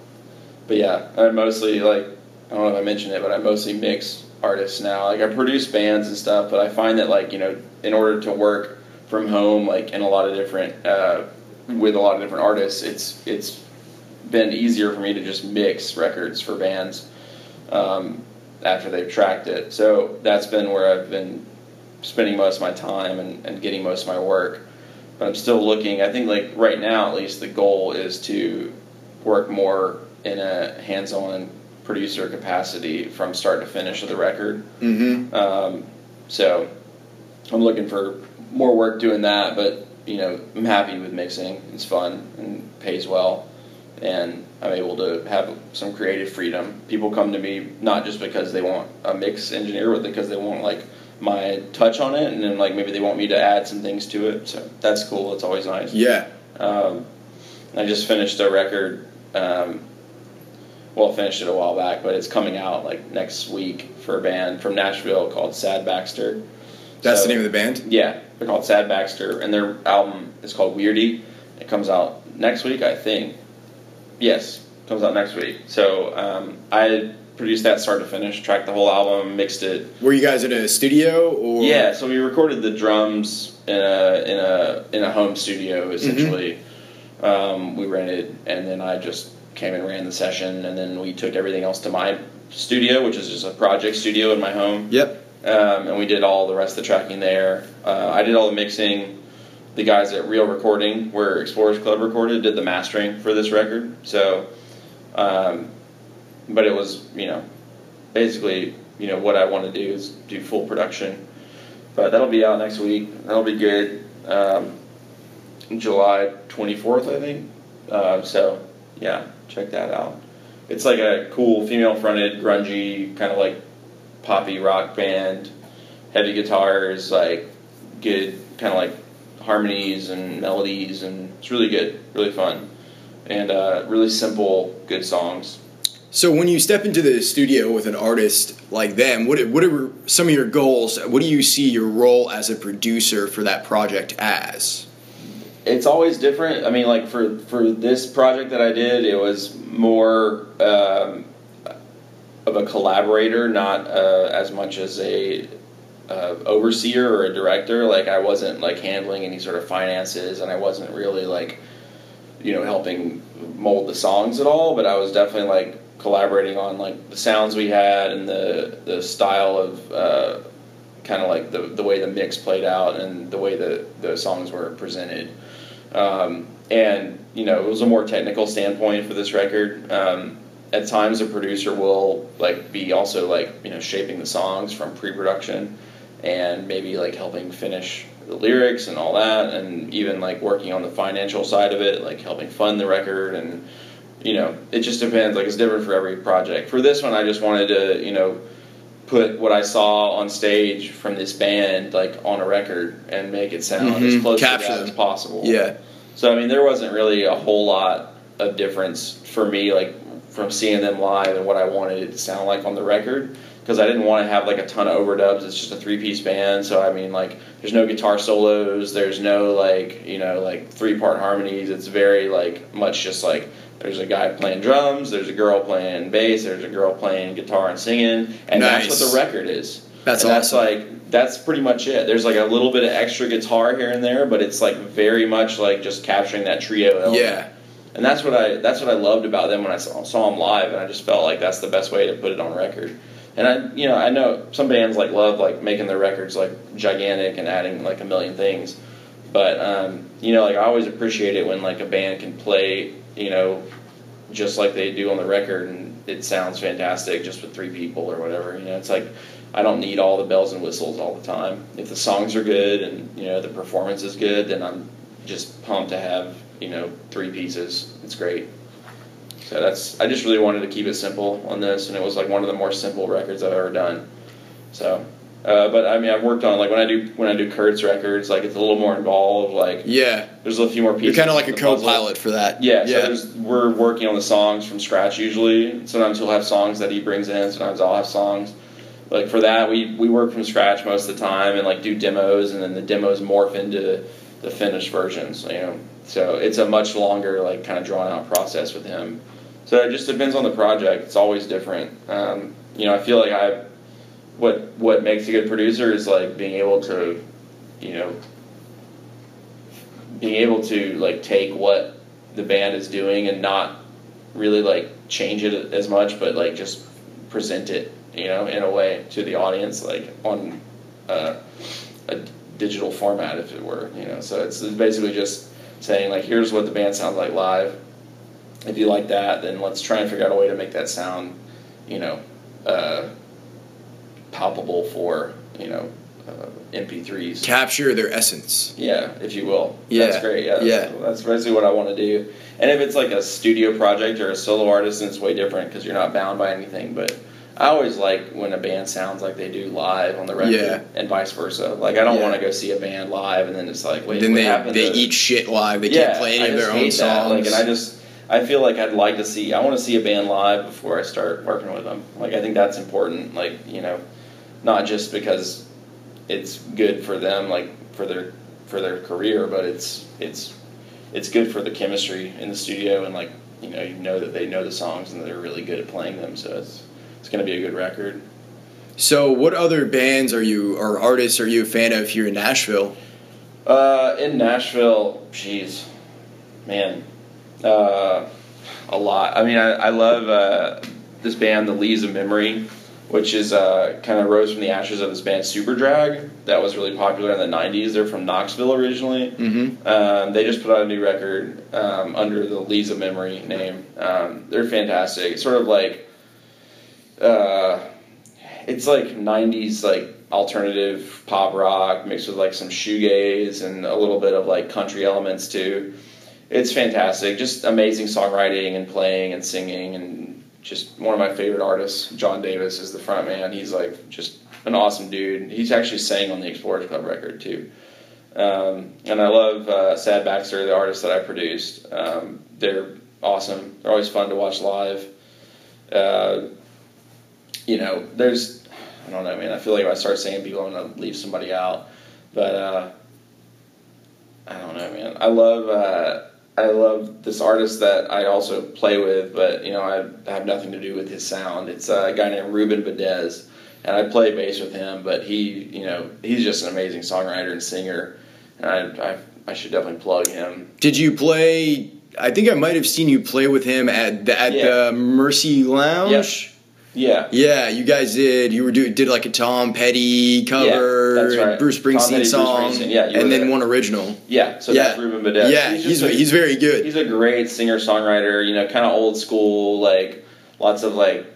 but yeah, I mostly like I don't know if I mentioned it, but I mostly mix artists now. Like I produce bands and stuff, but I find that like you know in order to work from home like in a lot of different uh, with a lot of different artists, it's it's been easier for me to just mix records for bands um, after they've tracked it. So that's been where I've been spending most of my time and, and getting most of my work. But I'm still looking. I think like right now, at least, the goal is to work more in a hands-on producer capacity from start to finish of the record. Mm-hmm. Um, so I'm looking for more work doing that, but you know, I'm happy with mixing. It's fun and pays well, and I'm able to have some creative freedom. People come to me not just because they want a mix engineer, but because they want like my touch on it, and then like maybe they want me to add some things to it. So that's cool. It's always nice. Yeah. Um, I just finished a record. Um, well, finished it a while back, but it's coming out like next week for a band from Nashville called Sad Baxter. That's So- the name of the band. Yeah, they're called Sad Baxter, and their album is called Weirdy. It comes out next week, I think. Yes, comes out next week. So um, I produced that start to finish, tracked the whole album, mixed it, Were you guys in a studio or? yeah, so we recorded the drums in a in a in a home studio essentially. Um, we rented, and then I just came and ran the session, and then we took everything else to my studio, which is just a project studio in my home, Yep. um, and we did all the rest of the tracking there. Uh, I did all the mixing. The guys at Reel Recording, where Explorers Club recorded, did the mastering for this record. So, um, but it was you know basically you know what I want to do is do full production. But that'll be out next week. That'll be good. Um, July twenty fourth, I think. Uh, so yeah, check that out. It's like a cool female fronted, grungy kind of like poppy rock band, heavy guitars, like good kind of like harmonies and melodies, and it's really good, really fun, and uh, really simple, good songs. So when you step into the studio with an artist like them, what what are some of your goals? What do you see your role as a producer for that project as? It's always different. I mean, like for for this project that I did, it was more um, of a collaborator, not uh, as much as a uh, overseer or a director. Like I wasn't like handling any sort of finances, and I wasn't really like you know helping mold the songs at all. But I was definitely like collaborating on like the sounds we had and the the style of. Uh, kind of like the, the way the mix played out and the way the, the songs were presented. Um, and, you know, it was a more technical standpoint for this record. Um, at times, a producer will, like, be also, like, you know, shaping the songs from pre-production and maybe, like, helping finish the lyrics and all that and even, like, working on the financial side of it, like, helping fund the record and, you know, it just depends. Like, it's different for every project. For this one, I just wanted to, you know, put what I saw on stage from this band like on a record and make it sound Mhm. as close Capture to that them. as possible. Yeah. So I mean, there wasn't really a whole lot of difference for me, like from seeing them live and what I wanted it to sound like on the record, because I didn't want to have like a ton of overdubs. It's just a three-piece band, so I mean, like, there's no guitar solos, there's no like, you know, like three-part harmonies. It's very like much just like there's a guy playing drums, there's a girl playing bass, there's a girl playing guitar and singing, and that's what the record is. That's and That's like that's pretty much it. There's like a little bit of extra guitar here and there, but it's like very much like just capturing that trio element. Yeah. And that's what I that's what I loved about them when I saw, saw them live, and I just felt like that's the best way to put it on record. And I, you know, I know some bands like love like making their records like gigantic and adding like a million things, but um, you know, like I always appreciate it when like a band can play, you know, just like they do on the record, and it sounds fantastic just with three people or whatever. You know, it's like I don't need all the bells and whistles all the time. If the songs are good and you know the performance is good, then I'm just pumped to have you know three pieces. It's great. So that's I just really wanted to keep it simple on this, and it was like one of the more simple records I've ever done. So, uh, but I mean, I've worked on like when I do when I do Kurt's records, like it's a little more involved. Like Yeah. there's a few more pieces. You're kind of like a co-pilot for that. Yeah, so Yeah. there's, we're working on the songs from scratch usually. Sometimes he'll have songs that he brings in. Sometimes I'll have songs. Like for that, we we work from scratch most of the time and like do demos, and then the demos morph into the finished versions. You know, so it's a much longer, like kind of drawn out process with him. So it just depends on the project. It's always different. Um, you know, I feel like I what what makes a good producer is like being able to, you know, being able to like take what the band is doing and not really like change it as much, but like just present it, you know, in a way to the audience, like on uh, a digital format, if it were, you know. So it's basically just saying like, here's what the band sounds like live. If you like that, then let's try and figure out a way to make that sound, you know, uh, palpable for you know uh, MP3s. Capture their essence. Yeah, if you will. Yeah, That's great. Yeah. yeah. That's, that's basically what I want to do. And if it's like a studio project or a solo artist, then it's way different because you're not bound by anything. But I always like when a band sounds like they do live on the record, Yeah. and vice versa. Like I don't Yeah. want to go see a band live and then it's like, wait, then they they to- eat shit live. They yeah, can't play any of their own hate that. songs. Like, and I just I feel like I'd like to see. I want to see a band live before I start working with them. Like I think that's important. Like you know, not just because it's good for them, like for their for their career, but it's it's it's good for the chemistry in the studio and like you know you know that they know the songs and they're really good at playing them. So it's it's going to be a good record. so, what other bands are you or artists are you a fan of here in Nashville? Uh, in Nashville, jeez, man, uh, a lot. I mean, I, I love uh, this band, the Lees of Memory, which is uh, kind of rose from the ashes of this band Superdrag that was really popular in the '90s. They're from Knoxville originally. Mm-hmm. Um, they just put out a new record um, under the of Memory name. Um, they're fantastic. It's sort of like, uh, it's like '90s like alternative pop rock mixed with like some shoegaze and a little bit of like country elements too. It's fantastic. Just amazing songwriting and playing and singing and just one of my favorite artists. John Davis is the front man. He's like just an awesome dude. He's actually sang on the Explorers Club record too. Um, and I love uh, Sad Baxter, the artist that I produced. Um, they're awesome. They're always fun to watch live. Uh, you know, there's, I don't know, man. I feel like if I start saying people, I'm gonna leave somebody out. But uh, I don't know, man. I love, uh, I love this artist that I also play with, but you know, I have nothing to do with his sound. It's a guy named Ruben Badez, and I play bass with him. But he, you know, he's just an amazing songwriter and singer, and I, I, I should definitely plug him. Did you play? I think I might have seen you play with him at the, at Yeah. the Mercy Lounge. Yeah, Yeah, you guys did. You were do, did like a Tom Petty cover, Yeah, right. Bruce Tom Petty, Springsteen Bruce song, Springsteen. Yeah, and then there. one original. yeah. So Yeah. that's Ruben Badez. yeah, he's he's, a- he's very good. He's a great singer songwriter. You know, kind of old school, like lots of like,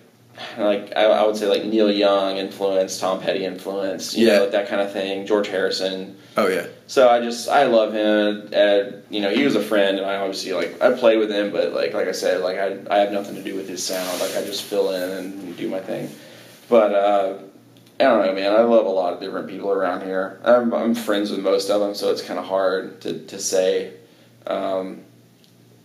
like I, I would say like Neil Young influence, Tom Petty influence. You Yeah. know, that kind of thing. George Harrison. Oh yeah, So I just I love him. And, you know, he was a friend, and I obviously like I play with him, but like like I said, like I I have nothing to do with his sound. Like I just fill in and do my thing. But uh, I don't know, man. I love a lot of different people around here. I'm, I'm friends with most of them, so it's kind of hard to to say. Um,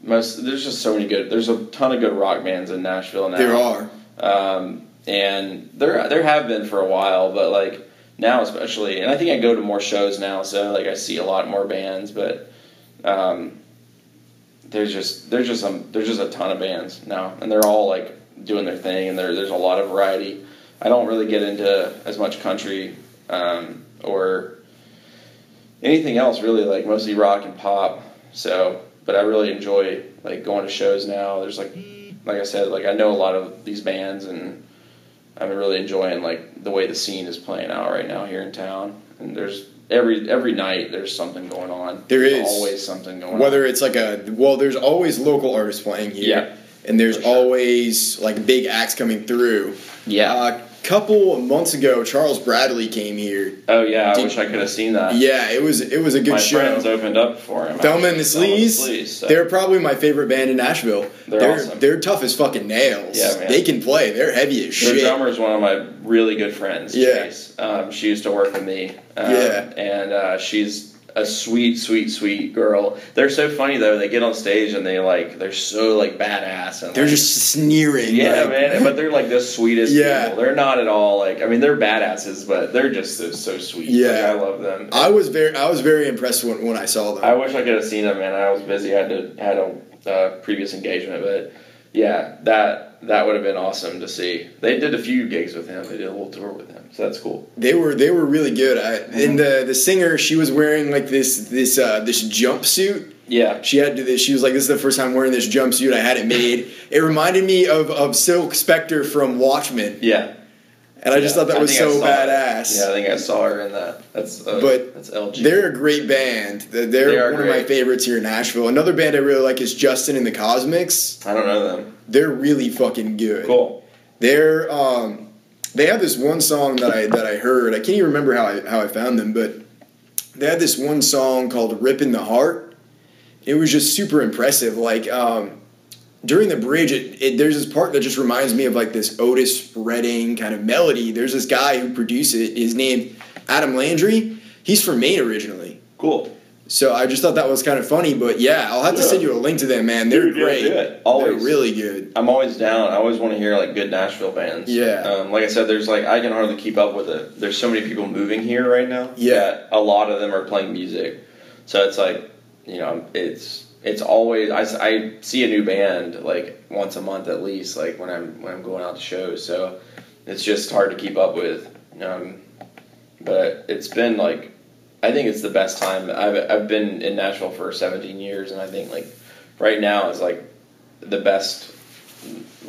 most there's just so many good. There's a ton of good rock bands in Nashville now. there are. Um, and there there have been for a while, but like now especially, and I think I go to more shows now, so like I see a lot more bands, but um, there's just there's just some there's just a ton of bands now, and they're all like doing their thing, and there there's a lot of variety. I don't really get into as much country um, or anything else really, like mostly rock and pop. So, but I really enjoy like going to shows now. There's like, like I said, like I know a lot of these bands, and I'm really enjoying like the way the scene is playing out right now here in town. And there's every every night there's something going on. There There's is. always something going on. Whether on. it's like a well, there's always local artists playing here. Yeah. And there's sure. always like big acts coming through. Yeah. A couple months ago, Charles Bradley came here. oh yeah, I Did- wish I could have seen that. Yeah, it was it was a good My show. friends opened up for him. Thelma and the Sleaze. So- They're probably my favorite band in Nashville. They're they're awesome. they're tough as fucking nails. Yeah, man. They can play. They're heavy as Their shit. drummer is one of my really good friends. Yeah. Um, she used to work with me. Um, Yeah. And uh, she's a sweet, sweet, sweet girl. They're so funny though. They get on stage and they like they're so like badass and They're like, just sneering. yeah, like- man. But they're like the sweetest Yeah. people. They're not at all like I mean they're badasses, but they're just so, so sweet. Yeah. Like, I love them. I was very I was very impressed when, when I saw them. I wish I could have seen them, man. I was busy. I had to had a uh, previous engagement, but yeah, that that would have been awesome to see. They did a few gigs with him. They did a little tour with him, so that's cool. They were they were really good. I, Mm-hmm. And the the singer, she was wearing like this this uh, this jumpsuit. Yeah, She had to this. She was like, "This is the first time wearing this jumpsuit. I had it made." It reminded me of of Silk Spectre from Watchmen, yeah. And I just thought that I was so it. badass. Yeah, I think I saw her in that. That's uh, But that's LG. They're a great band. They're They one of my favorites here in Nashville. Another band I really like is Justin and the Cosmics. I don't know them. They're really fucking good. Cool. They're um, they have this one song that I that I heard. I can't even remember how I how I found them, but they had this one song called "Rip in the Heart." It was just super impressive. Like um, during the bridge, it, it, there's this part that just reminds me of like this Otis Redding kind of melody. There's this guy who produced it. His name Adam Landry. He's from Maine originally. Cool. So I just thought that was kind of funny, but yeah, I'll have to send you a link to them, man. They're Dude, yeah, great. it. Always. They're really good. I'm always down. I always want to hear like good Nashville bands. Yeah. Um, like I said, there's like I can hardly keep up with it. There's so many people moving here right now. Yeah. a lot of them are playing music. So it's like, you know, it's it's always I, I see a new band like once a month at least. Like when I'm when I'm going out to shows. So it's just hard to keep up with. Um, but it's been like I think it's the best time. I've I've been in Nashville for 17 years, and I think like right now is like the best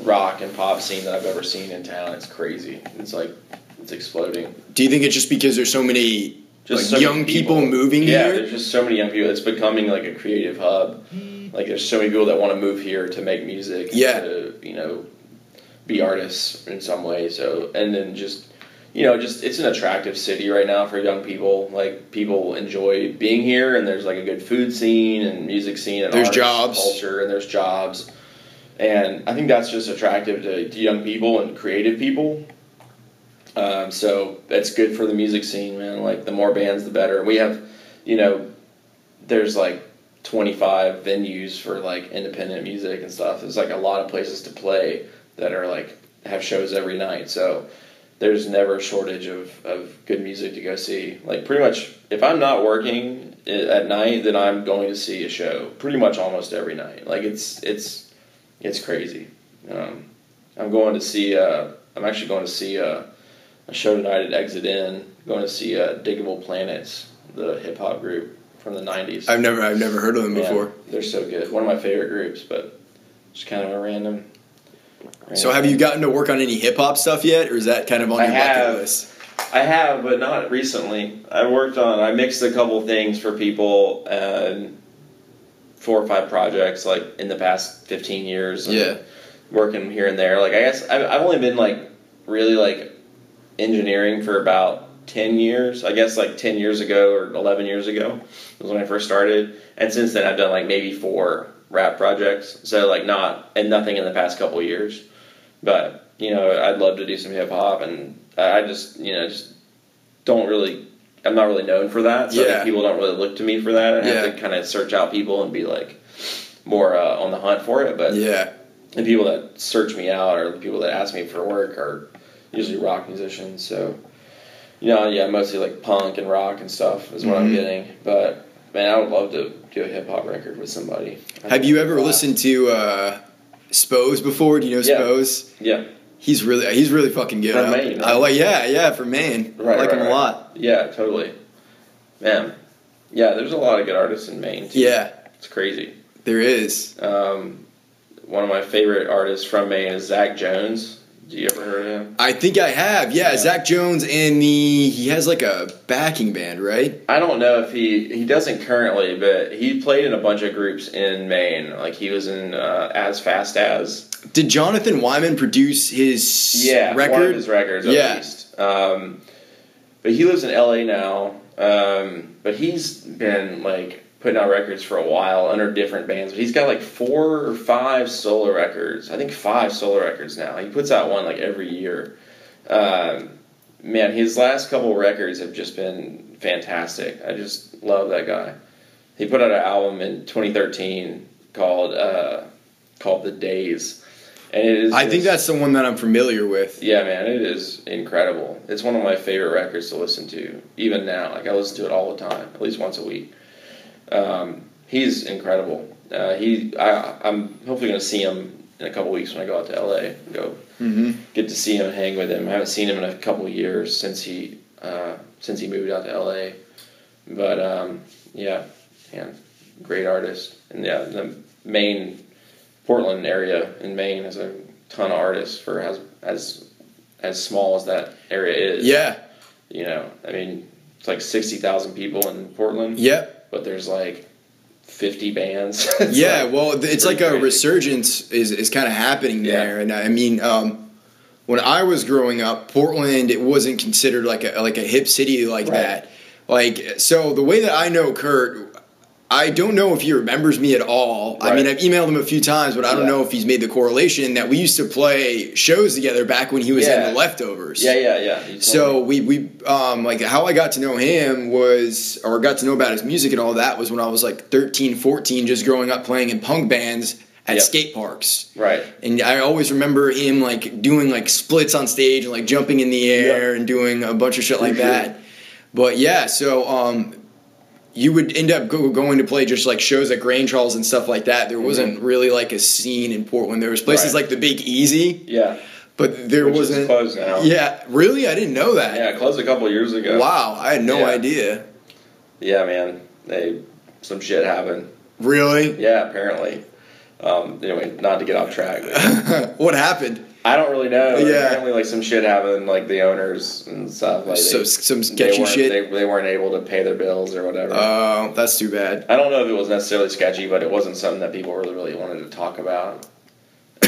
rock and pop scene that I've ever seen in town. It's crazy. It's like it's exploding. Do you think it's just because there's so many Just like so young people, moving here. yeah, here? there's just so many young people. It's becoming like a creative hub. Hmm. Like there's so many people that want to move here to make music. and Yeah. To you know, be artists in some way. So and then just you know, just it's an attractive city right now for young people. Like people enjoy being here, and there's like a good food scene and music scene and There's arts, jobs. culture, and there's jobs. And I think that's just attractive to, to young people and creative people. Um, so that's good for the music scene, man. Like the more bands, the better. We have, you know, there's like 25 venues for like independent music and stuff. There's like a lot of places to play that are like have shows every night. So there's never a shortage of, of good music to go see. Like pretty much, if I'm not working at night, then I'm going to see a show. Pretty much almost every night. Like it's it's it's crazy. Um, I'm going to see. Uh, I'm actually going to see uh, a show tonight at Exit/In. Going to see uh, Digable Planets, the hip hop group from the '90s. I've never I've never heard of them Man, before. They're so good. One of my favorite groups, but just kind of a random. So have you gotten to work on any hip hop stuff yet, or is that kind of on I your have. bucket list? I have, but not recently. I worked on. I mixed a couple things for people, and four or five projects like in the past fifteen years. and Yeah. working here and there. Like I guess I've, I've only been like really like engineering for about ten years. I guess like ten years ago or eleven years ago was when I first started, and since then I've done like maybe four rap projects. So like not and nothing in the past couple years, but you know I'd love to do some hip hop, and I just you know just don't really. I'm not really known for that, so Yeah. people don't really look to me for that. I have Yeah. to kind of search out people and be like more uh, on the hunt for it. But Yeah. the people that search me out or the people that ask me for work are usually rock musicians. So, you know, yeah, mostly like punk and rock and stuff is what I'm Mhm. getting. But man, I would love to do a hip hop record with somebody. I Have you ever a listened to uh, Spose before? Do you know Yeah. Spose? Yeah, He's really he's really fucking good. I- Maine, I right? like yeah yeah from Maine. I like him a lot. Yeah, totally. Man, yeah, there's a lot of good artists in Maine. Too. Yeah, it's crazy. there is. Um, one of my favorite artists from Maine is Zach Jones. Do you ever heard of him? I think I have. Yeah, Yeah. Zach Jones and the he has like a backing band, right? I don't know if he he doesn't currently, but he played in a bunch of groups in Maine. Like he was in uh, As Fast As. Did Jonathan Wyman produce his Yeah, record? his records at Yeah. least. Um, but he lives in LA now. Um, but he's been like putting out records for a while under different bands. But he's got like four or five solo records. I think five solo records now. He puts out one like every year. Um, man, his last couple records have just been fantastic. I just love that guy. He put out an album in 2013 called uh, called The Days, and it is. I think that's the one that I'm familiar with. yeah, man, it is incredible. It's one of my favorite records to listen to, even now. Like I listen to it all the time, at least once a week. Um, he's incredible. Uh, he, I, I'm hopefully going to see him in a couple weeks when I go out to LA. Go hmm get to see him, hang with him. I haven't seen him in a couple years since he uh, since he moved out to LA. But um, yeah, man, great artist. And yeah, the Maine, Portland area in Maine has a ton of artists for as as as small as that area is. Yeah. you know, I mean, it's like sixty thousand people in Portland, Yep. But there's like fifty bands. *laughs* Yeah. like- well, it's like a crazy. resurgence is is kind of happening Yeah. there, and I mean, um, when I was growing up, Portland it wasn't considered like a like a hip city like Right. that. Like so, the way that I know Kurt. I don't know if he remembers me at all. I mean, I've emailed him a few times, but I don't Yeah. know if he's made the correlation that we used to play shows together back when he was Yeah. in the leftovers. Yeah, yeah, yeah. So we we um like how I got to know him was or got to know about his music and all that was when I was like 13, 14 just growing up playing in punk bands at Yep. skate parks. right. And I always remember him like doing like splits on stage and like jumping in the air and doing a bunch of shit like sure. that. But yeah, so um you would end up go, going to play just like shows at Grange Halls and stuff like that. There wasn't really like a scene in Portland. There was places Mm-hmm. Right. like the Big Easy, Yeah. but there Which wasn't. closed now. Yeah, really, I didn't know that. Yeah, it closed a couple years ago. Wow, I had no Yeah. idea. Yeah, man. They some shit happened. Really? Yeah, apparently. Um, anyway, not to get off track. *laughs* What happened? I don't really know. Yeah. Apparently, like some shit happened, like the owners and stuff. Like So they, some sketchy weren't, shit. They, they weren't able to pay their bills or whatever. Oh, that's too bad. I don't know if it was necessarily sketchy, but it wasn't something that people really, really wanted to talk about. *coughs*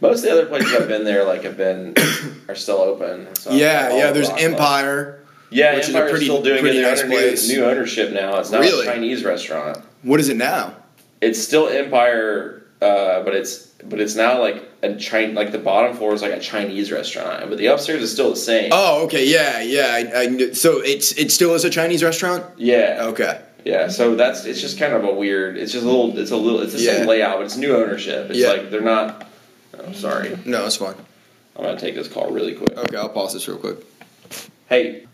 Most of the other places I've been there, like, have been *coughs* are still open. So yeah, yeah. There's. Empire. Yeah, which is a pretty- still doing pretty it. Nice under new, place. new ownership now. It's not Really? a Chinese restaurant. What is it now? It's still Empire, uh, but it's but it's now like a Chin like the bottom floor is like a Chinese restaurant, but the upstairs is still the same. Oh, okay. Yeah, yeah. I, I so it's it still is a Chinese restaurant. Yeah, Okay. yeah. So that's it's just kind of a weird. It's just a little. It's a little. It's the Yeah. same layout, but it's new ownership. It's Yeah. like they're not. Oh, sorry. No, it's fine. I'm gonna take this call really quick. Okay, I'll pause this real quick. Hey,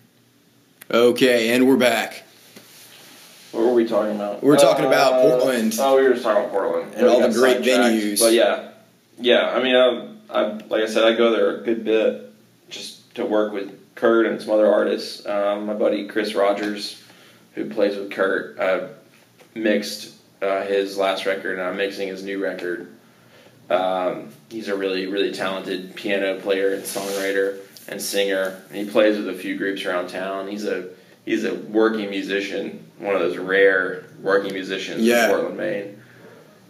Okay, and we're back. what were we talking about? We were talking about uh, Portland. Oh, we were just talking about Portland And all the great venues. But yeah, yeah. I mean, I, I like I said, I go there a good bit just to work with Kurt and some other artists. Um, my buddy Chris Rogers, who plays with Kurt, I mixed uh, his last record, and I'm mixing his new record. Um, he's a really, really talented piano player and songwriter and singer. And he plays with a few groups around town. He's a he's a working musician, one of those rare working musicians Yeah. in Portland, Maine.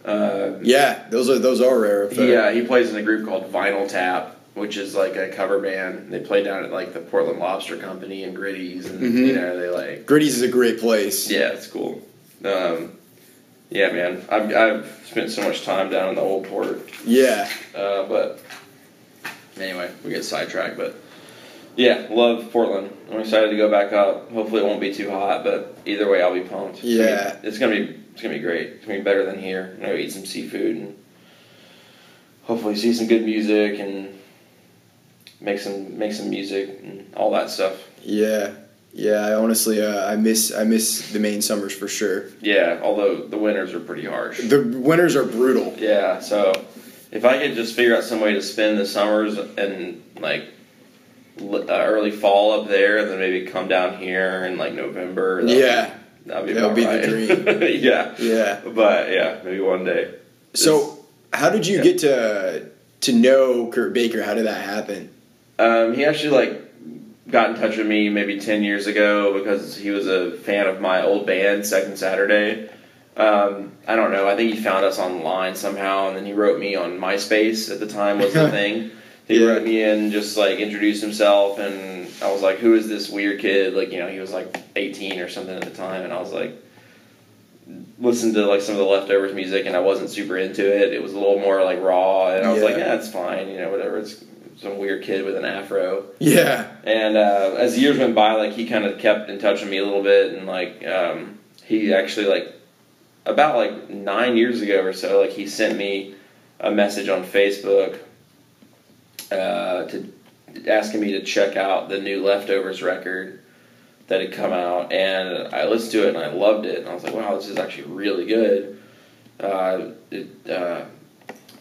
Uh, Yeah, those are those are rare. he, uh, he plays in a group called Vinyl Tap, which is like a cover band. They play down at like the Portland Lobster Company and Gritty's, and Mhm. you know they like Gritty's is a great place. yeah, it's cool. Um, yeah, man, I've, I've spent so much time down in the old port, Yeah. uh, but anyway, we get sidetracked. But yeah, love Portland. I'm excited to go back up. Hopefully, it won't be too hot, but either way, I'll be pumped. It's gonna be- Yeah. it's gonna be it's gonna be great. It's gonna be better than here. I'm gonna eat some seafood and hopefully see some good music and make some make some music and all that stuff. Yeah. Yeah, I honestly uh, I miss I miss the Maine summers for sure. Yeah, although the winters are pretty harsh. The winters are brutal. Yeah, so if I could just figure out some way to spend the summers and like uh, early fall up there, and then maybe come down here in like November. Yeah. That'd be That would about be the dream. *laughs* yeah, Yeah. but yeah, maybe one day. So, how did you Yeah. get to to know Kurt Baker? How did that happen? Um, he actually like got in touch with me maybe ten years ago because he was a fan of my old band, Second Saturday. Um, I don't know. I think he found us online somehow, and then he wrote me on MySpace at the time was the *laughs* thing. He Yeah. wrote me in, just like introduced himself, and I was like, "Who is this weird kid?" Like you know, he was like eighteen or something at the time, and I was like, listened to like some of the leftovers music, and I wasn't super into it. It was a little more like raw, and I was like, Yeah. "Yeah, it's fine, you know, whatever." It's some weird kid with an afro. Yeah. And uh, as years went by, like he kind of kept in touch with me a little bit, and like um, he actually like about like nine years ago or so, like he sent me a message on Facebook uh, to asking me to check out the new Leftovers record that had come out, and I listened to it and I loved it, and I was like, wow, this is actually really good. Uh, it uh,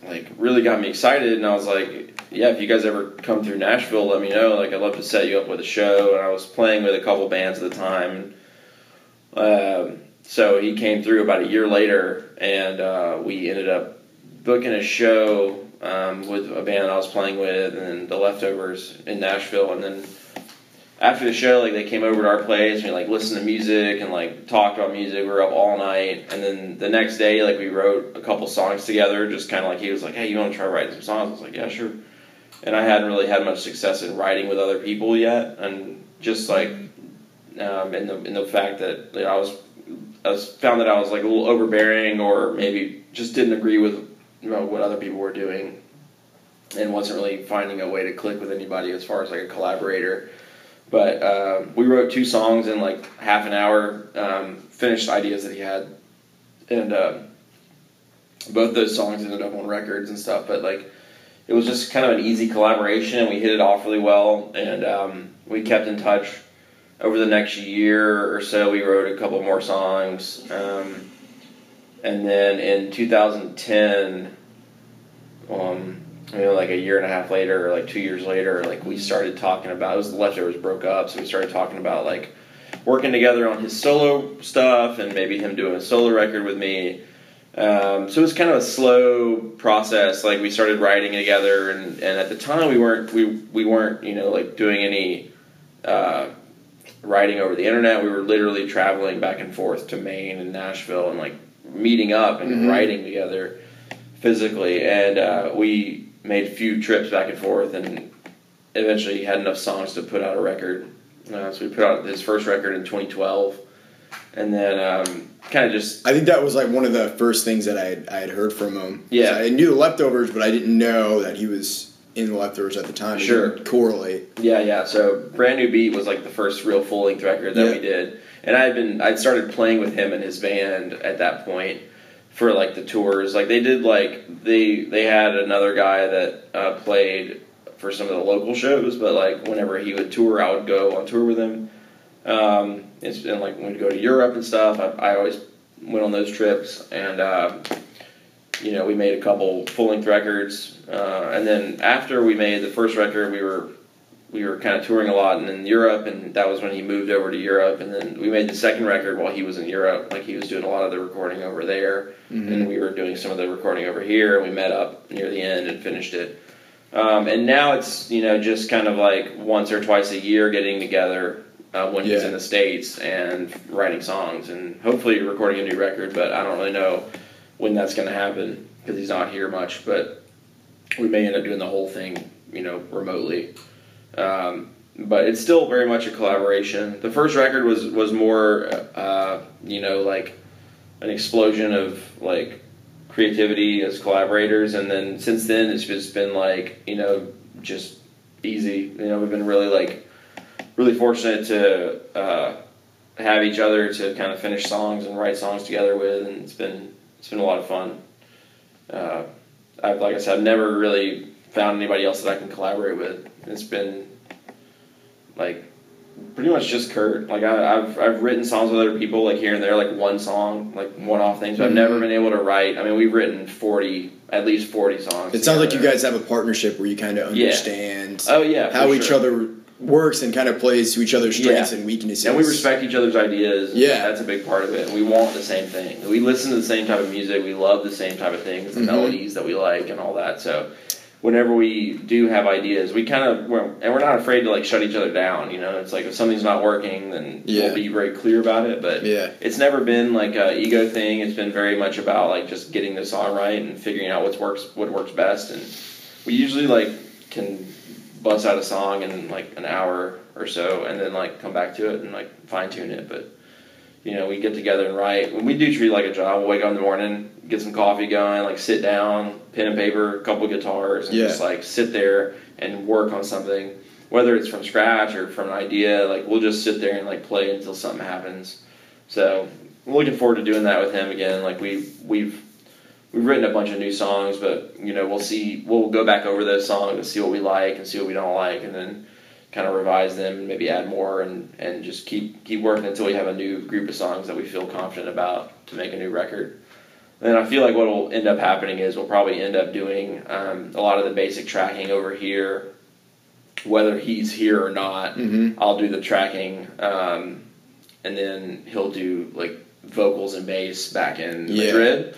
like really got me excited, and I was like, yeah, if you guys ever come through Nashville, let me know. Like, I'd love to set you up with a show. And I was playing with a couple bands at the time. Um, so he came through about a year later, and uh, we ended up booking a show um, with a band I was playing with, and the Leftovers in Nashville. And then after the show, like they came over to our place, and we like listened to music and like talked about music. We were up all night, and then the next day, like we wrote a couple songs together. Just kind of like he was like, "Hey, you want to try writing some songs?" I was like, "Yeah, sure." And I hadn't really had much success in writing with other people yet, and just like um, in the in the fact that you know, I was I was found that I was like a little overbearing, or maybe just didn't agree with know, what other people were doing, and wasn't really finding a way to click with anybody as far as like a collaborator. But um, we wrote two songs in like half an hour, um, finished ideas that he had, and uh, both those songs ended up on records and stuff. But like, it was just kind of an easy collaboration, and we hit it off really well, and um, we kept in touch. Over the next year or so, we wrote a couple more songs, um, and then in 2010, um, you know, like a year and a half later, or like two years later, like we started talking about. It was the leftovers broke up, so we started talking about like working together on his solo stuff, and maybe him doing a solo record with me. Um, so it was kind of a slow process. Like we started writing together, and, and at the time we weren't we we weren't you know like doing any uh, writing over the internet. We were literally traveling back and forth to Maine and Nashville, and like meeting up and Mhm. writing together physically. And uh, we made a few trips back and forth, and eventually had enough songs to put out a record. Uh, so we put out his first record in 2012, and then um, kind of just I think that was like one of the first things that I had, I had heard from him. Yeah. I knew the leftovers, but I didn't know that he was in the leftovers at the time. Sure. didn't correlate. Yeah, yeah. So brand new beat was like the first real full length record that Yeah. we did, and I had been I'd started playing with him and his band at that point for like the tours. Like they did like they they had another guy that uh, played for some of the local shows, but like whenever he would tour, I would go on tour with him. Um, it's and like when we'd go to Europe and stuff, I, I always went on those trips and. Uh, you know, we made a couple full length records, uh, and then after we made the first record, we were we were kind of touring a lot and in Europe, and that was when he moved over to Europe. And then we made the second record while he was in Europe, like he was doing a lot of the recording over there, and we were doing some of the recording over here. And we met up near the end and finished it. Um, and now it's you know just kind of like once or twice a year getting together uh, when he's in the states and writing songs and hopefully recording a new record. But I don't really know when that's going to happen because he's not here much. But we may end up doing the whole thing, you know, remotely. Um, but it's still very much a collaboration. The first record was was more, uh, you know, like an explosion of like creativity as collaborators, and then since then it's just been like you know just easy. You know, we've been really like really fortunate to uh, have each other to kind of finish songs and write songs together with, and it's been it's been a lot of fun. Uh, I've like I said, I've never really found anybody else that I can collaborate with. It's been like pretty much just Kurt. Like I, I've I've written songs with other people, like here and there, like one song, like one off things. But I've never been able to write. I mean, we've written forty, at least forty songs. It sounds like you guys have a partnership where you kind of Yeah. understand Oh yeah, how for each other works and kind of plays to each other's strengths Yeah. and weaknesses. And we respect each other's ideas. Yeah. that's a big part of it. And we want the same thing. We listen to the same type of music. We love the same type of things, the Mhm. melodies that we like, and all that. So, whenever we do have ideas, we kind of we're, and we're not afraid to like shut each other down. You know, it's like if something's not working, then Yeah. we'll be very clear about it. But Yeah. it's never been like a ego thing. It's been very much about like just getting the song right and figuring out what works what works best. And we usually like can bust out a song in like an hour or so, and then like come back to it and like fine tune it. But you know, we get together and write. When we do treat like a job, we'll wake up in the morning, get some coffee going, like sit down, pen and paper, a couple guitars, and Yeah. just like sit there and work on something. Whether it's from scratch or from an idea, like we'll just sit there and like play until something happens. So I'm looking forward to doing that with him again. Like we we've we've written a bunch of new songs, but you know we'll see. We'll go back over those songs and see what we like and see what we don't like, and then kind of revise them and maybe add more and and just keep keep working until we have a new group of songs that we feel confident about to make a new record. And I feel like what will end up happening is we'll probably end up doing um, a lot of the basic tracking over here, whether he's here or not. Mhm. I'll do the tracking, um, and then he'll do like vocals and bass back in Yeah. Madrid,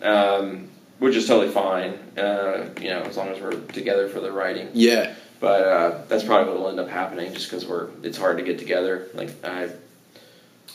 um, which is totally fine. Uh, you know, as long as we're together for the writing. Yeah. But uh, that's probably what will end up happening, just because we're it's hard to get together. Like I,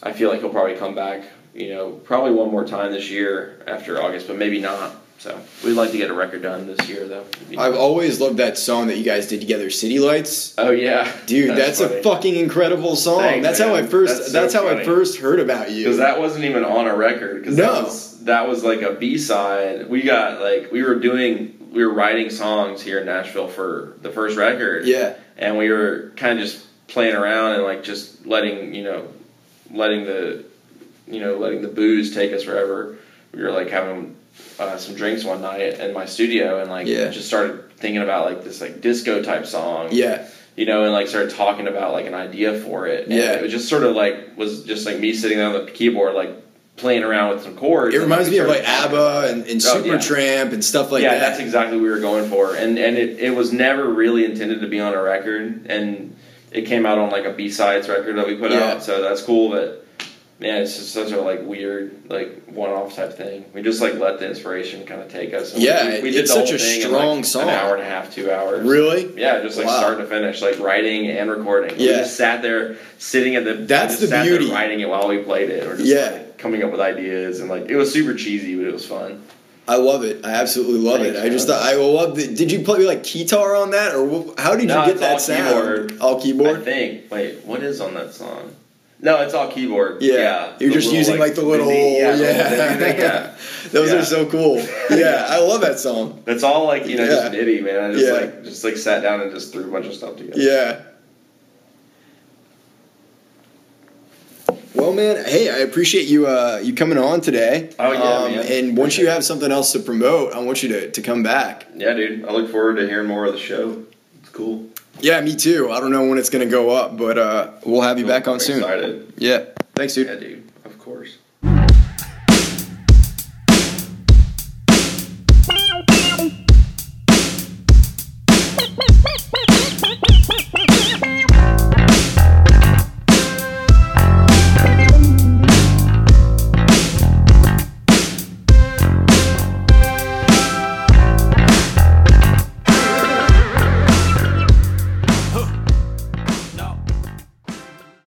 I feel like he'll probably come back. You know, probably one more time this year after August, but maybe not. So we'd like to get a record done this year, though. I've always loved that song that you guys did together, City Lights. oh yeah, Dude, that's, a fucking incredible song. Thanks, that's how I first That's that's, so how I first heard about you. because that wasn't even on a record. No. that was that was like a B side. We got like we were doing we were writing songs here in Nashville for the first record. yeah. and we were kind of just playing around and like just letting you know letting the you know letting the booze take us wherever we were like having uh, some drinks one night in my studio and like Yeah. just started thinking about like this like disco type song Yeah. you know and like started talking about like an idea for it and Yeah. it was just sort of like was just like me sitting on the keyboard like playing around with some chords It reminds me of like started talking about ABBA and, and Oh, yeah. Supertramp and stuff like yeah, that. Yeah, that's exactly what we were going for, and and it, it was never really intended to be on a record, and it came out on like a B sides record that we put Yeah. out, so that's cool. But man, it's just such a like weird like one off type thing. We just like let the inspiration kind of take us. And Yeah, we, we it's did the such a thing in, strong like, song. An hour and a half, two hours. Really? Yeah, just like Wow. start to finish, like writing and recording. We Yeah. just sat there sitting at the. That's the beauty. Writing it while we played it, or just Yeah. like, coming up with ideas, and like it was super cheesy, but it was fun. I love it. I absolutely love Thanks, it. I just thought I love it. Did you play like guitar on that, or how did No, you get it's that all sound? keyboard. All keyboard. I think. Wait, what is on that song? No, it's all keyboard. Yeah. Yeah, You're The just little, using like, the little MIDI- yeah. yeah, yeah. *laughs* Those are so cool. Yeah. I love that song. That's all like you know, just MIDI, man. I just like just like sat down and just threw a bunch of stuff together. Yeah. Well, man, hey, I appreciate you uh, you coming on today. Oh, yeah, man. And once you have something else to promote, I want you to, to come back. Yeah, dude. I look forward to hearing more of the show. It's cool. Yeah, me too. I don't know when it's gonna go up, but uh, we'll have you back on soon. Excited. Yeah. Thanks, dude. Yeah, dude. Of course.